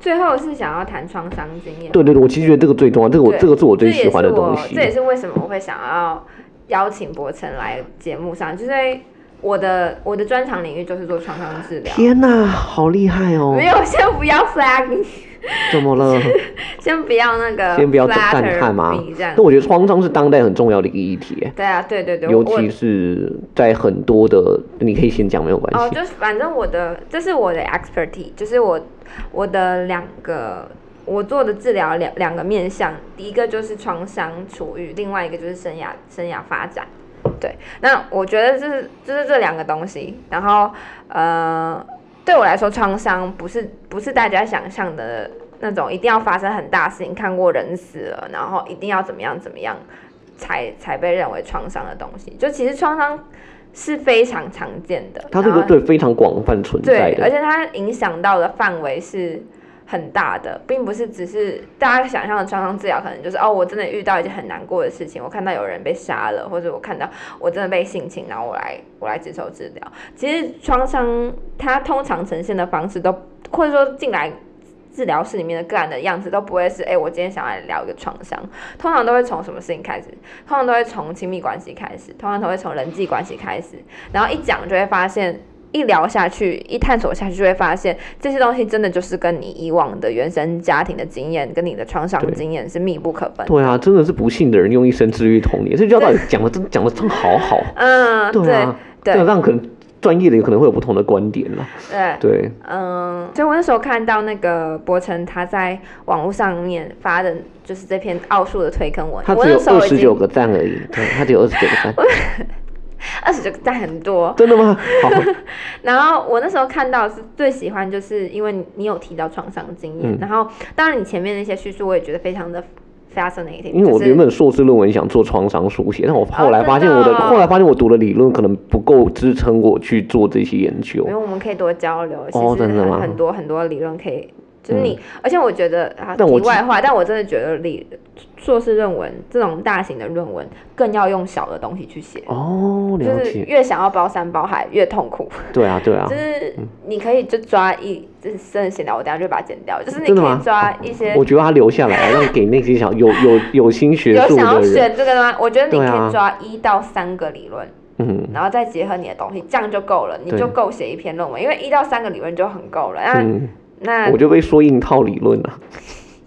最后是想要谈创伤经验。对对对，我其实觉得这个最重要，这个我这个是我最喜欢的东西。这也是为什么我会想要邀请博成来节目上，就是。我的我的专长领域就是做创伤治疗。天哪，好厉害哦！没有，先不要 flag。怎么了？先不要那个，先不要赞叹嘛？那我觉得创伤是当代很重要的一个议题。对啊，对对对，尤其是在很多的，你可以先讲没有关系。哦，就是反正我的这是我的 expertise，就是我我的两个我做的治疗两两个面向，第一个就是创伤处遇，另外一个就是生涯生涯发展。对，那我觉得就是就是这两个东西，然后呃，对我来说，创伤不是不是大家想象的那种一定要发生很大事情，看过人死了，然后一定要怎么样怎么样，才才被认为创伤的东西。就其实创伤是非常常见的，它这个对非常广泛存在的，对，而且它影响到的范围是很大的，并不是只是大家想象的创伤治疗，可能就是哦，我真的遇到一件很难过的事情，我看到有人被杀了，或者我看到我真的被性侵，然后我来我来接受治疗。其实创伤它通常呈现的方式都，或者说进来。治疗室里面的个案的样子都不会是，哎、我今天想来聊一个创伤，通常都会从什么事情开始？通常都会从亲密关系开始，通常都会从人际关系开始，然后一讲就会发现，一聊下去，一探索下去就会发现，这些东西真的就是跟你以往的原生家庭的经验，跟你的创伤经验是密不可分。对啊，真的是不幸的人用一生治愈童年，这句话到底讲的真讲的真好好。嗯，对啊，对，这样可能。专业的有可能会有不同的观点了。对对，嗯，所以我那时候看到那个博成他在网络上面发的，就是这篇奥数的推坑文，他只有二十九个赞而已，对，他只有二十九个赞，二十九个赞很多，真的吗？好。然后我那时候看到是最喜欢，就是因为你有提到创伤经验，嗯、然后当然你前面那些叙述我也觉得非常的。fascinating，因为我原本硕士论文想做创伤书写，但我后来发现我的，哦、后来发现我读的理论可能不够支撑我去做这些研究。因为我们可以多交流，其实很很多很多理论可以。就是你，嗯、而且我觉得啊，题外话，但我真的觉得理硕士论文这种大型的论文更要用小的东西去写哦，就是越想要包山包海越痛苦。对啊，对啊，就是你可以就抓一，就是真的闲聊，我等下就把它剪掉。就是你可以抓一些，我觉得它留下来，让给那些想有有有心学。有想要选这个的吗？我觉得你可以抓一到三个理论，嗯，然后再结合你的东西，这样就够了，你就够写一篇论文，因为一到三个理论就很够了。嗯。那我就被说硬套理论了，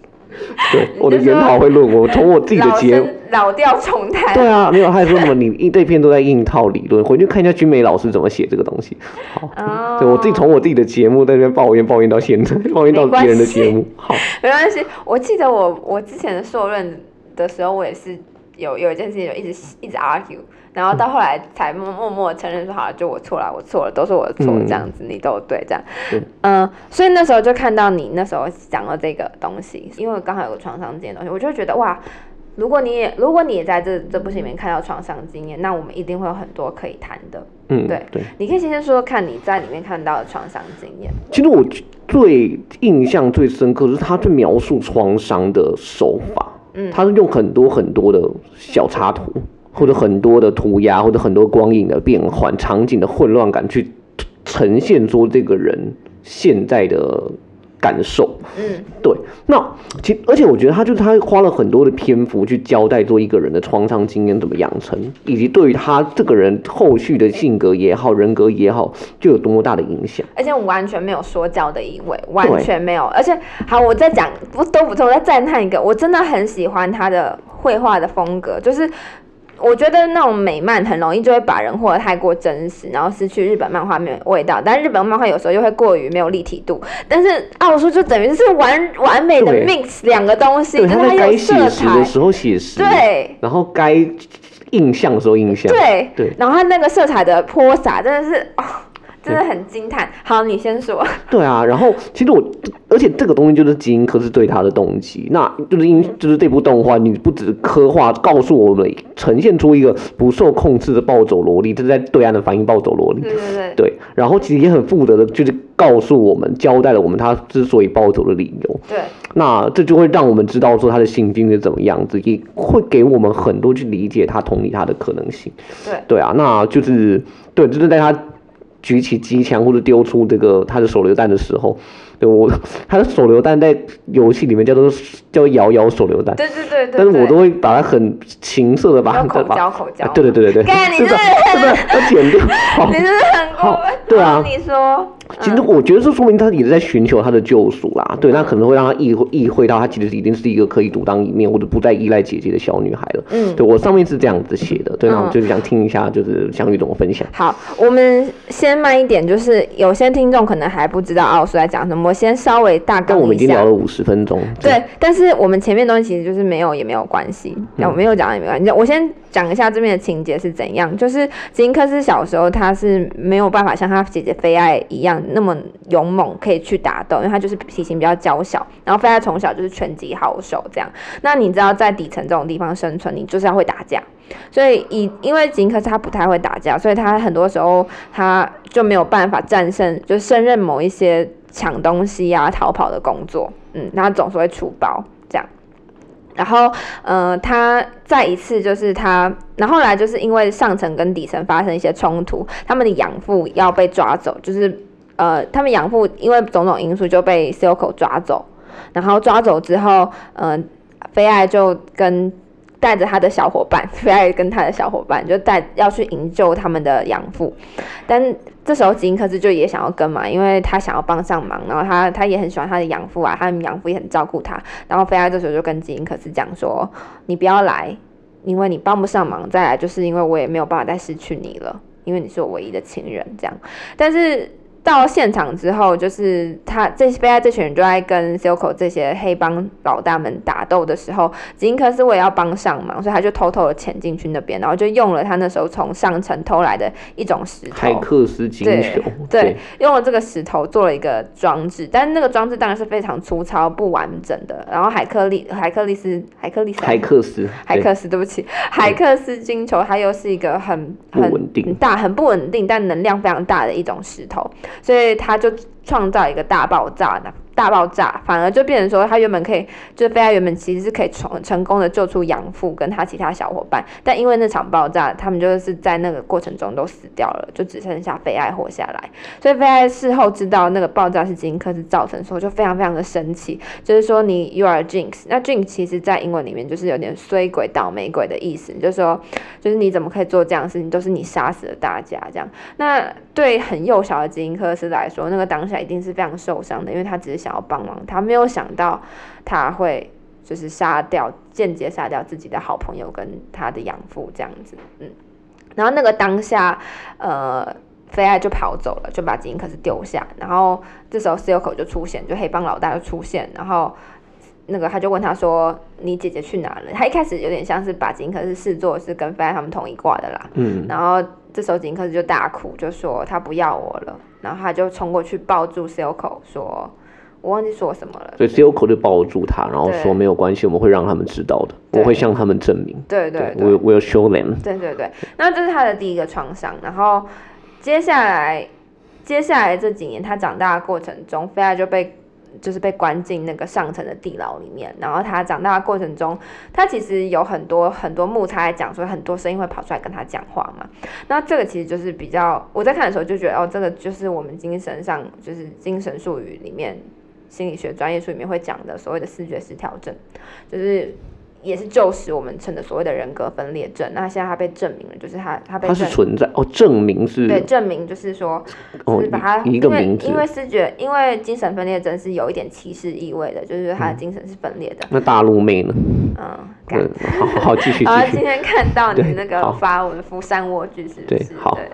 对，我的研讨会论文，我从我自己的节目老调重弹。对啊，没有，还说什么你一堆篇都在硬套理论，回去看一下君美老师怎么写这个东西。好，oh. 对我自己从我自己的节目在那边抱怨抱怨到现在，抱怨到别人的节目。好，没关系。我记得我我之前的硕论的时候，我也是有有一件事情就一直一直 argue。然后到后来才默默默承认说好了，就我错了，我错了，都是我的错，这样子、嗯、你都对这样，嗯、呃，所以那时候就看到你那时候讲了这个东西，因为刚好有个创伤这件东西，我就觉得哇，如果你也如果你也在这这部戏里面看到创伤经验，那我们一定会有很多可以谈的，嗯，对对，你可以先先说说看你在里面看到的创伤经验。其实我最印象最深刻是他去描述创伤的手法，嗯，他是用很多很多的小插图。或者很多的涂鸦，或者很多光影的变换、场景的混乱感，去呈现出这个人现在的感受。嗯，对。那其而且我觉得他就是他花了很多的篇幅去交代做一个人的创伤经验怎么养成，以及对于他这个人后续的性格也好、人格也好，就有多么大的影响。而且我完全没有说教的意味，完全没有。而且好，我再讲不都不错，我再赞叹一个，我真的很喜欢他的绘画的风格，就是。我觉得那种美漫很容易就会把人活得太过真实，然后失去日本漫画没有味道。但是日本漫画有时候又会过于没有立体度。但是奥数就等于是完完美的 mix 两个东西，就是它有色彩的时候写实，对，然后该印象的时候印象，对对，然后它那个色彩的泼洒真的是哦。真的很惊叹。好，你先说。对啊，然后其实我，而且这个东西就是基因科是对他的动机，那就是因就是这部动画，你不止刻画，告诉我们呈现出一个不受控制的暴走萝莉，这是在对岸的反应暴走萝莉。对对对。对，然后其实也很负责的，就是告诉我们，交代了我们他之所以暴走的理由。对。那这就会让我们知道说他的心境是怎么样子，也会给我们很多去理解他、同理他的可能性。对。对啊，那就是对，就是在他。举起机枪或者丢出这个他的手榴弹的时候，对我他的手榴弹在游戏里面叫做叫摇摇手榴弹，对对对对，但是我都会把它很情色的把它口交口交，对对对对对，干你这是不是要剪掉，你是很过分？对啊，你说。其实我觉得这说明他也是在寻求他的救赎啦，对，那可能会让他意会意会到他其实已经是一个可以独当一面或者不再依赖姐姐的小女孩了。嗯，对我上面是这样子写的，对，那我就是想听一下，就是翔宇怎么分享。好，我们先慢一点，就是有些听众可能还不知道奥数在讲什么，我先稍微大概。但我们已经聊了五十分钟。对，但是我们前面东西其实就是没有也没有关系，那、嗯、我没有讲也没关系。我先讲一下这边的情节是怎样，就是吉恩克斯小时候他是没有办法像他姐姐菲爱一样那么勇猛，可以去打斗，因为他就是体型比较娇小。然后菲爱从小就是拳击好手这样。那你知道在底层这种地方生存，你就是要会打架。所以以因为吉恩克斯他不太会打架，所以他很多时候他就没有办法战胜，就胜任某一些抢东西啊、逃跑的工作。嗯，他总是会出包这样。然后，呃，他再一次就是他，然后来就是因为上层跟底层发生一些冲突，他们的养父要被抓走，就是呃，他们养父因为种种因素就被 Silco 抓走，然后抓走之后，嗯、呃，菲爱就跟。带着他的小伙伴，菲爱跟他的小伙伴就带要去营救他们的养父，但这时候吉恩克斯就也想要跟嘛，因为他想要帮上忙，然后他他也很喜欢他的养父啊，他的养父也很照顾他，然后菲爱这时候就跟吉恩克斯讲说：“你不要来，因为你帮不上忙，再来就是因为我也没有办法再失去你了，因为你是我唯一的亲人。”这样，但是。到现场之后，就是他这菲爱这群人就在跟 Silco 这些黑帮老大们打斗的时候，吉恩克斯为了要帮上忙，所以他就偷偷的潜进去那边，然后就用了他那时候从上层偷来的一种石头——海克斯金球。对，对，用了这个石头做了一个装置，但是那个装置当然是非常粗糙、不完整的。然后海克利、海克利斯、海克利斯、海克斯、海克斯，对不起，海克斯金球，它又是一个很很稳定、很大、很不稳定，但能量非常大的一种石头。所以他就创造一个大爆炸的。大爆炸，反而就变成说，他原本可以，就是菲爱原本其实是可以成成功的救出养父跟他其他小伙伴，但因为那场爆炸，他们就是在那个过程中都死掉了，就只剩下菲爱活下来。所以菲爱事后知道那个爆炸是吉恩克斯造成的时候，就非常非常的生气，就是说你 you are jinx。那 jinx 其实在英文里面就是有点衰鬼、倒霉鬼的意思，就是说，就是你怎么可以做这样的事情，都是你杀死了大家这样。那对很幼小的吉恩克斯来说，那个当下一定是非常受伤的，因为他只是想。要帮忙，他没有想到他会就是杀掉，间接杀掉自己的好朋友跟他的养父这样子，嗯，然后那个当下，呃，菲爱就跑走了，就把吉英克斯丢下，然后这时候 Silco 就出现，就黑帮老大就出现，然后那个他就问他说：“你姐姐去哪了？”他一开始有点像是把吉恩克斯视作是跟菲爱他们同一挂的啦，嗯，然后这时候吉恩克斯就大哭，就说他不要我了，然后他就冲过去抱住 Silco 说。我忘记说什么了。所以 Silco 就抱住他，然后说没有关系，我们会让他们知道的，我会向他们证明。对对，我我要 show them。对对对，那这是他的第一个创伤。然后接下来接下来这几年，他长大的过程中，菲亚就被就是被关进那个上层的地牢里面。然后他长大的过程中，他其实有很多很多幕，他来讲说很多声音会跑出来跟他讲话嘛。那这个其实就是比较我在看的时候就觉得哦，这个就是我们精神上就是精神术语里面。心理学专业书里面会讲的所谓的视觉失调症，就是也是旧时我们称的所谓的人格分裂症。那现在它被证明了，就是它它被他是存在哦，证明是对证明就是说，就是把它、哦、一个名字，因为因为思觉因为精神分裂症是有一点歧视意味的，就是他的精神是分裂的。嗯、那大陆妹呢？嗯，嗯好好继续 继续。然后今天看到你那个发文福山蜗居是不是？对，好，对，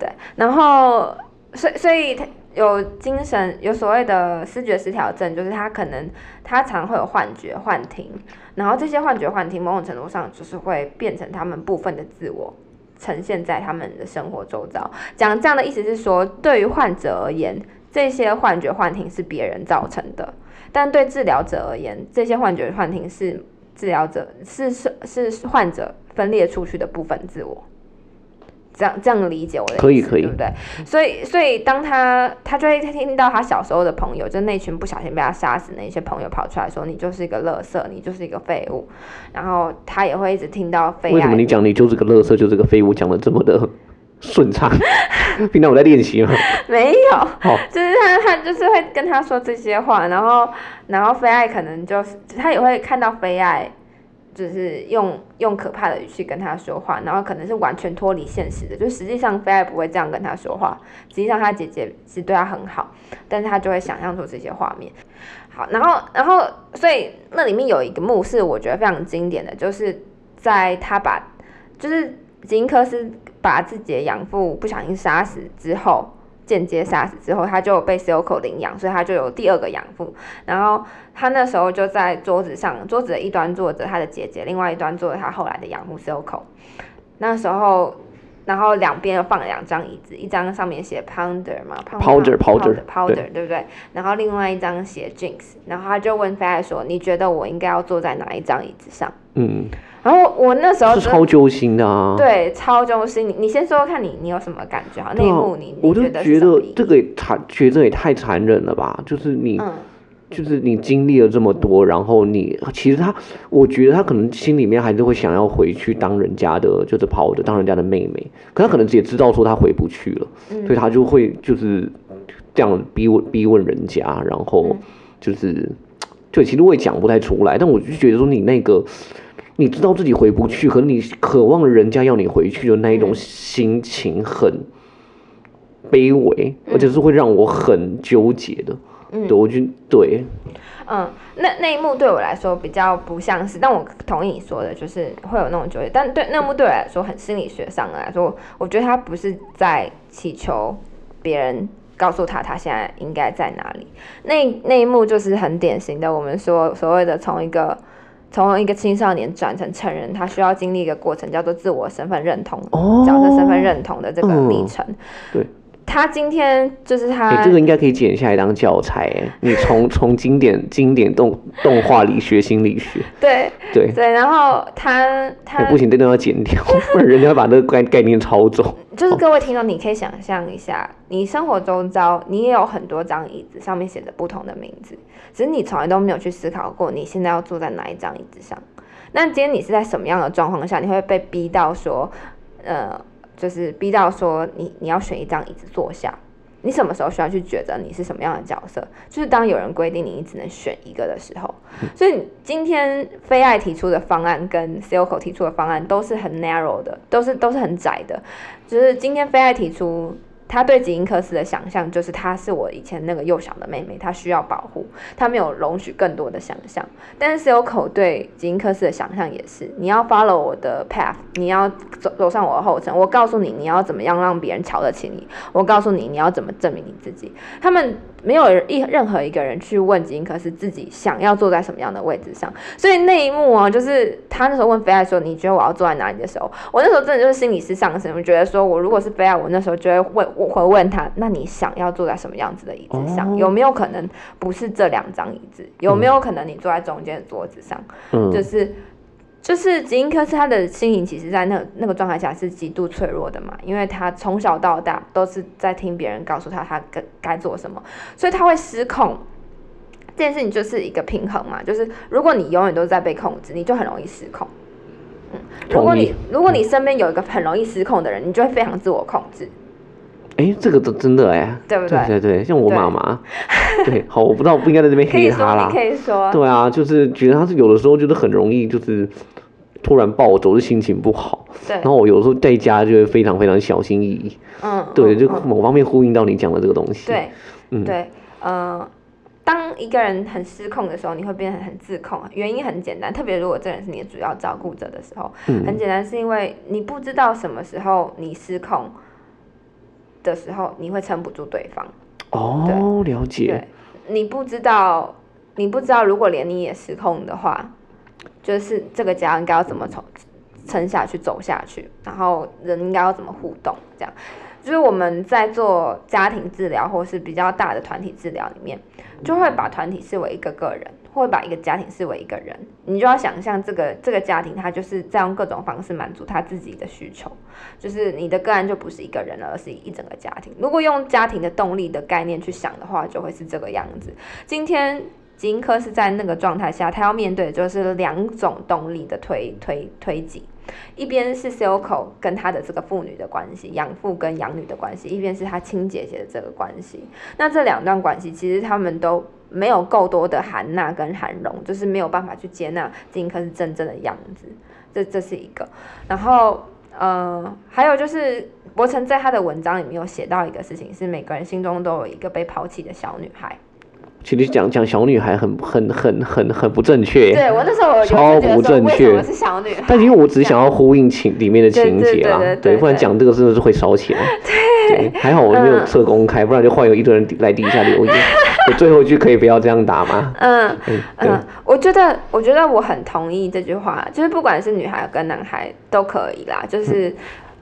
对，然后所以所以他。有精神有所谓的思觉失调症，就是他可能他常会有幻觉、幻听，然后这些幻觉、幻听某种程度上就是会变成他们部分的自我，呈现在他们的生活周遭。讲这样的意思是说，对于患者而言，这些幻觉、幻听是别人造成的；但对治疗者而言，这些幻觉、幻听是治疗者是是是患者分裂出去的部分自我。这样这样理解我的意思，可以可以，对不对？所以所以当他他就会听到他小时候的朋友，就那群不小心被他杀死那些朋友跑出来说，你就是一个垃圾，你就是一个废物。然后他也会一直听到废。为什么你讲你就是个垃圾，就是个废物，讲的这么的顺畅？平常我在练习吗？没有，好，就是他他就是会跟他说这些话，然后然后菲爱可能就是他也会看到菲爱。就是用用可怕的语气跟他说话，然后可能是完全脱离现实的，就实际上菲爱不会这样跟他说话，实际上他姐姐是对他很好，但是他就会想象出这些画面。好，然后然后所以那里面有一个幕是我觉得非常经典的，就是在他把就是吉恩克斯把自己的养父不小心杀死之后。间接杀死之后，他就被 Silco 领养，所以他就有第二个养父。然后他那时候就在桌子上，桌子的一端坐着他的姐姐，另外一端坐着他后来的养父 Silco。那时候。然后两边又放了两张椅子，一张上面写 Pounder 嘛，Pounder，Pounder，Pounder，对不对？然后另外一张写 Jinx，然后他就问飞爱说：“你觉得我应该要坐在哪一张椅子上？”嗯，然后我那时候是超揪心的啊，对，超揪心。你你先说说看你你有什么感觉？啊，那一幕你我就觉得这个也残，觉得也太残忍了吧？就是你。嗯就是你经历了这么多，然后你其实他，我觉得他可能心里面还是会想要回去当人家的，就是跑的当人家的妹妹。可他可能也知道说他回不去了，嗯、所以他就会就是这样逼问逼问人家，然后就是对其实我也讲不太出来，但我就觉得说你那个你知道自己回不去，可能你渴望人家要你回去的那一种心情很卑微，而且是会让我很纠结的。嗯，对，我就对，嗯，那那一幕对我来说比较不像是，但我同意你说的，就是会有那种纠结，但对那幕对我来说很心理学上来说，我觉得他不是在祈求别人告诉他他现在应该在哪里，那那一幕就是很典型的，我们说所谓的从一个从一个青少年转成成人，他需要经历一个过程，叫做自我身份认同、哦、角色身份认同的这个历程，嗯、对。他今天就是他，欸、这个应该可以剪下来当教材哎。你从从经典经典动动画里学心理学，对对对。然后他他、欸、不行，这都要剪掉，不然人家会把那个概概念抄走。就是各位听众，你可以想象一下，你生活中遭你也有很多张椅子，上面写着不同的名字，只是你从来都没有去思考过，你现在要坐在哪一张椅子上。那今天你是在什么样的状况下，你会被逼到说，呃？就是逼到说你你要选一张椅子坐下，你什么时候需要去觉得你是什么样的角色？就是当有人规定你你只能选一个的时候。所以今天菲爱提出的方案跟 Silco 提出的方案都是很 narrow 的，都是都是很窄的。就是今天菲爱提出。他对吉英克斯的想象就是，她是我以前那个幼小的妹妹，她需要保护，她没有容许更多的想象。但是 Silco 对吉英克斯的想象也是，你要 follow 我的 path，你要走走上我的后尘，我告诉你你要怎么样让别人瞧得起你，我告诉你你要怎么证明你自己。他们。没有一任何一个人去问吉英克斯自己想要坐在什么样的位置上，所以那一幕啊，就是他那时候问菲爱说：“你觉得我要坐在哪里？”的时候，我那时候真的就是心理是上升，我觉得说我如果是菲爱，我那时候就会问，我会问他：“那你想要坐在什么样子的椅子上？有没有可能不是这两张椅子？有没有可能你坐在中间的桌子上？就是。”就是吉英科斯他的心灵，其实在那那个状态下是极度脆弱的嘛，因为他从小到大都是在听别人告诉他他该该做什么，所以他会失控。这件事情就是一个平衡嘛，就是如果你永远都在被控制，你就很容易失控。嗯，如果你如果你身边有一个很容易失控的人，你就会非常自我控制。哎、欸，这个真真的哎、欸，对不对？对对对，像我妈妈，对，好，我不知道我不应该在这边黑他啦。可以说，可以说。对啊，就是觉得他是有的时候就是很容易就是突然暴走，是心情不好。对。然后我有时候在家就会非常非常小心翼翼。嗯。对，就某方面呼应到你讲的这个东西。对。嗯。对，呃，当一个人很失控的时候，你会变得很自控。原因很简单，特别如果这人是你的主要照顾者的时候，嗯，很简单，是因为你不知道什么时候你失控。的时候，你会撑不住对方。哦，了解。对，你不知道，你不知道，如果连你也失控的话，就是这个家应该要怎么从撑下去、走下去，然后人应该要怎么互动，这样。就是我们在做家庭治疗或是比较大的团体治疗里面，就会把团体视为一个个人，会把一个家庭视为一个人。你就要想象这个这个家庭，他就是在用各种方式满足他自己的需求。就是你的个案就不是一个人了，而是一整个家庭。如果用家庭的动力的概念去想的话，就会是这个样子。今天金科是在那个状态下，他要面对的就是两种动力的推推推挤。一边是 Silco 跟他的这个父女的关系，养父跟养女的关系；一边是他亲姐姐的这个关系。那这两段关系其实他们都没有够多的含纳跟涵容，就是没有办法去接纳金科是真正的样子。这这是一个。然后，呃，还有就是柏成在他的文章里面有写到一个事情，是每个人心中都有一个被抛弃的小女孩。其实讲讲小女孩很很很很很不正确，对我那时候我超不正确，是小女孩，但因为我只想要呼应情里面的情节啦，对，不然讲这个真的是会烧起来。对，对，还好我没有设公开，嗯、不然就会有一堆人来底下留言。我最后一句可以不要这样打吗？嗯嗯，嗯，我觉得我觉得我很同意这句话，就是不管是女孩跟男孩都可以啦，就是、嗯、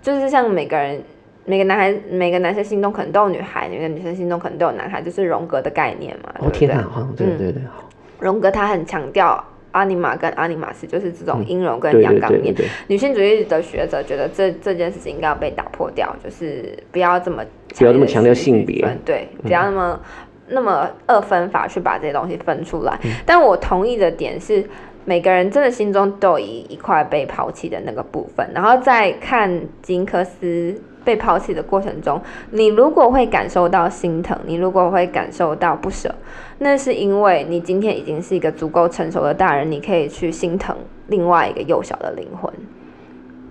就是像每个人每个男孩每个男生心中可能都有女孩，每个女生心中可能都有男孩，就是荣格的概念嘛。哦天哪，对对对对，荣格他很强调。阿尼玛跟阿尼玛斯就是这种阴柔跟阳刚面。女性主义的学者觉得这这件事情应该要被打破掉，就是不要这么不要这么强调性别，对，不要那么、嗯、那么二分法去把这些东西分出来。嗯、但我同意的点是，每个人真的心中都有一一块被抛弃的那个部分。然后再看金科斯被抛弃的过程中，你如果会感受到心疼，你如果会感受到不舍，那是因为你今天已经是一个足够成熟的大人，你可以去心疼另外一个幼小的灵魂。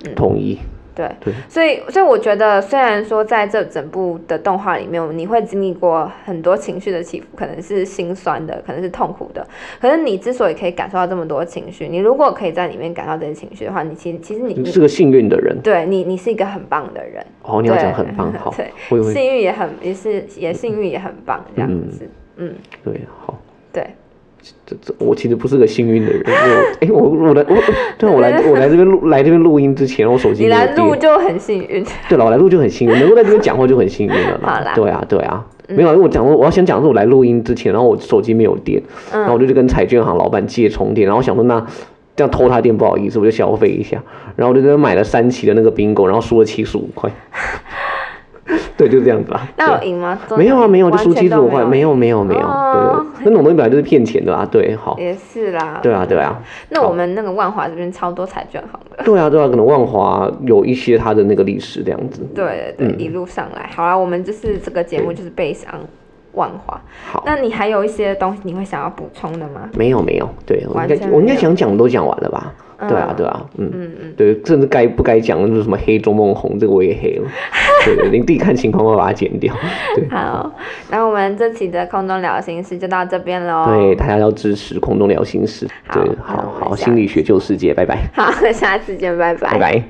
嗯，同意。对，对，所以所以我觉得，虽然说在这整部的动画里面，你会经历过很多情绪的起伏，可能是心酸的，可能是痛苦的。可是你之所以可以感受到这么多情绪，你如果可以在里面感到这些情绪的话，你其实其实你，你是个幸运的人。对你，你是一个很棒的人。哦，你要讲很棒，好。对，幸运也很也是也幸运也很棒，这样子。嗯，嗯对，好。对。这这，我其实不是个幸运的人。我哎，我我来我，对，我来我来这边录来这边录音之前，我手机你来录就很幸运。对了，我来录就很幸运，能够在这边讲话就很幸运了嘛。好啦。对啊，对啊，没有，因为我讲我我要先讲是，我来录音之前，然后我手机没有电，然后我就去跟彩券行老板借充电，然后想说那这样偷他电不好意思，我就消费一下，然后我就在那买了三期的那个 bingo，然后输了七十五块。对，就是这样子吧。那有赢吗？没有啊，没有，就输七十五块，没有，没有，没有。对，那种东西本来就是骗钱的啦。对，好。也是啦。对啊，对啊。那我们那个万华这边超多彩券行的。对啊，对啊，可能万华有一些它的那个历史这样子。对对对，一路上来，好啊，我们就是这个节目就是背上万华。好。那你还有一些东西你会想要补充的吗？没有，没有。对，我应该我应该想讲的都讲完了吧？对啊，对啊，嗯嗯嗯，对，甚至该不该讲的就是什么黑中梦红，这个我也黑了。对 对，你自己看情况，我把它剪掉。对，好，那我们这期的空中聊心事就到这边喽。对，大家要支持空中聊心事。对，好好，心理学救世界，拜拜。好，下次见，拜拜。拜拜。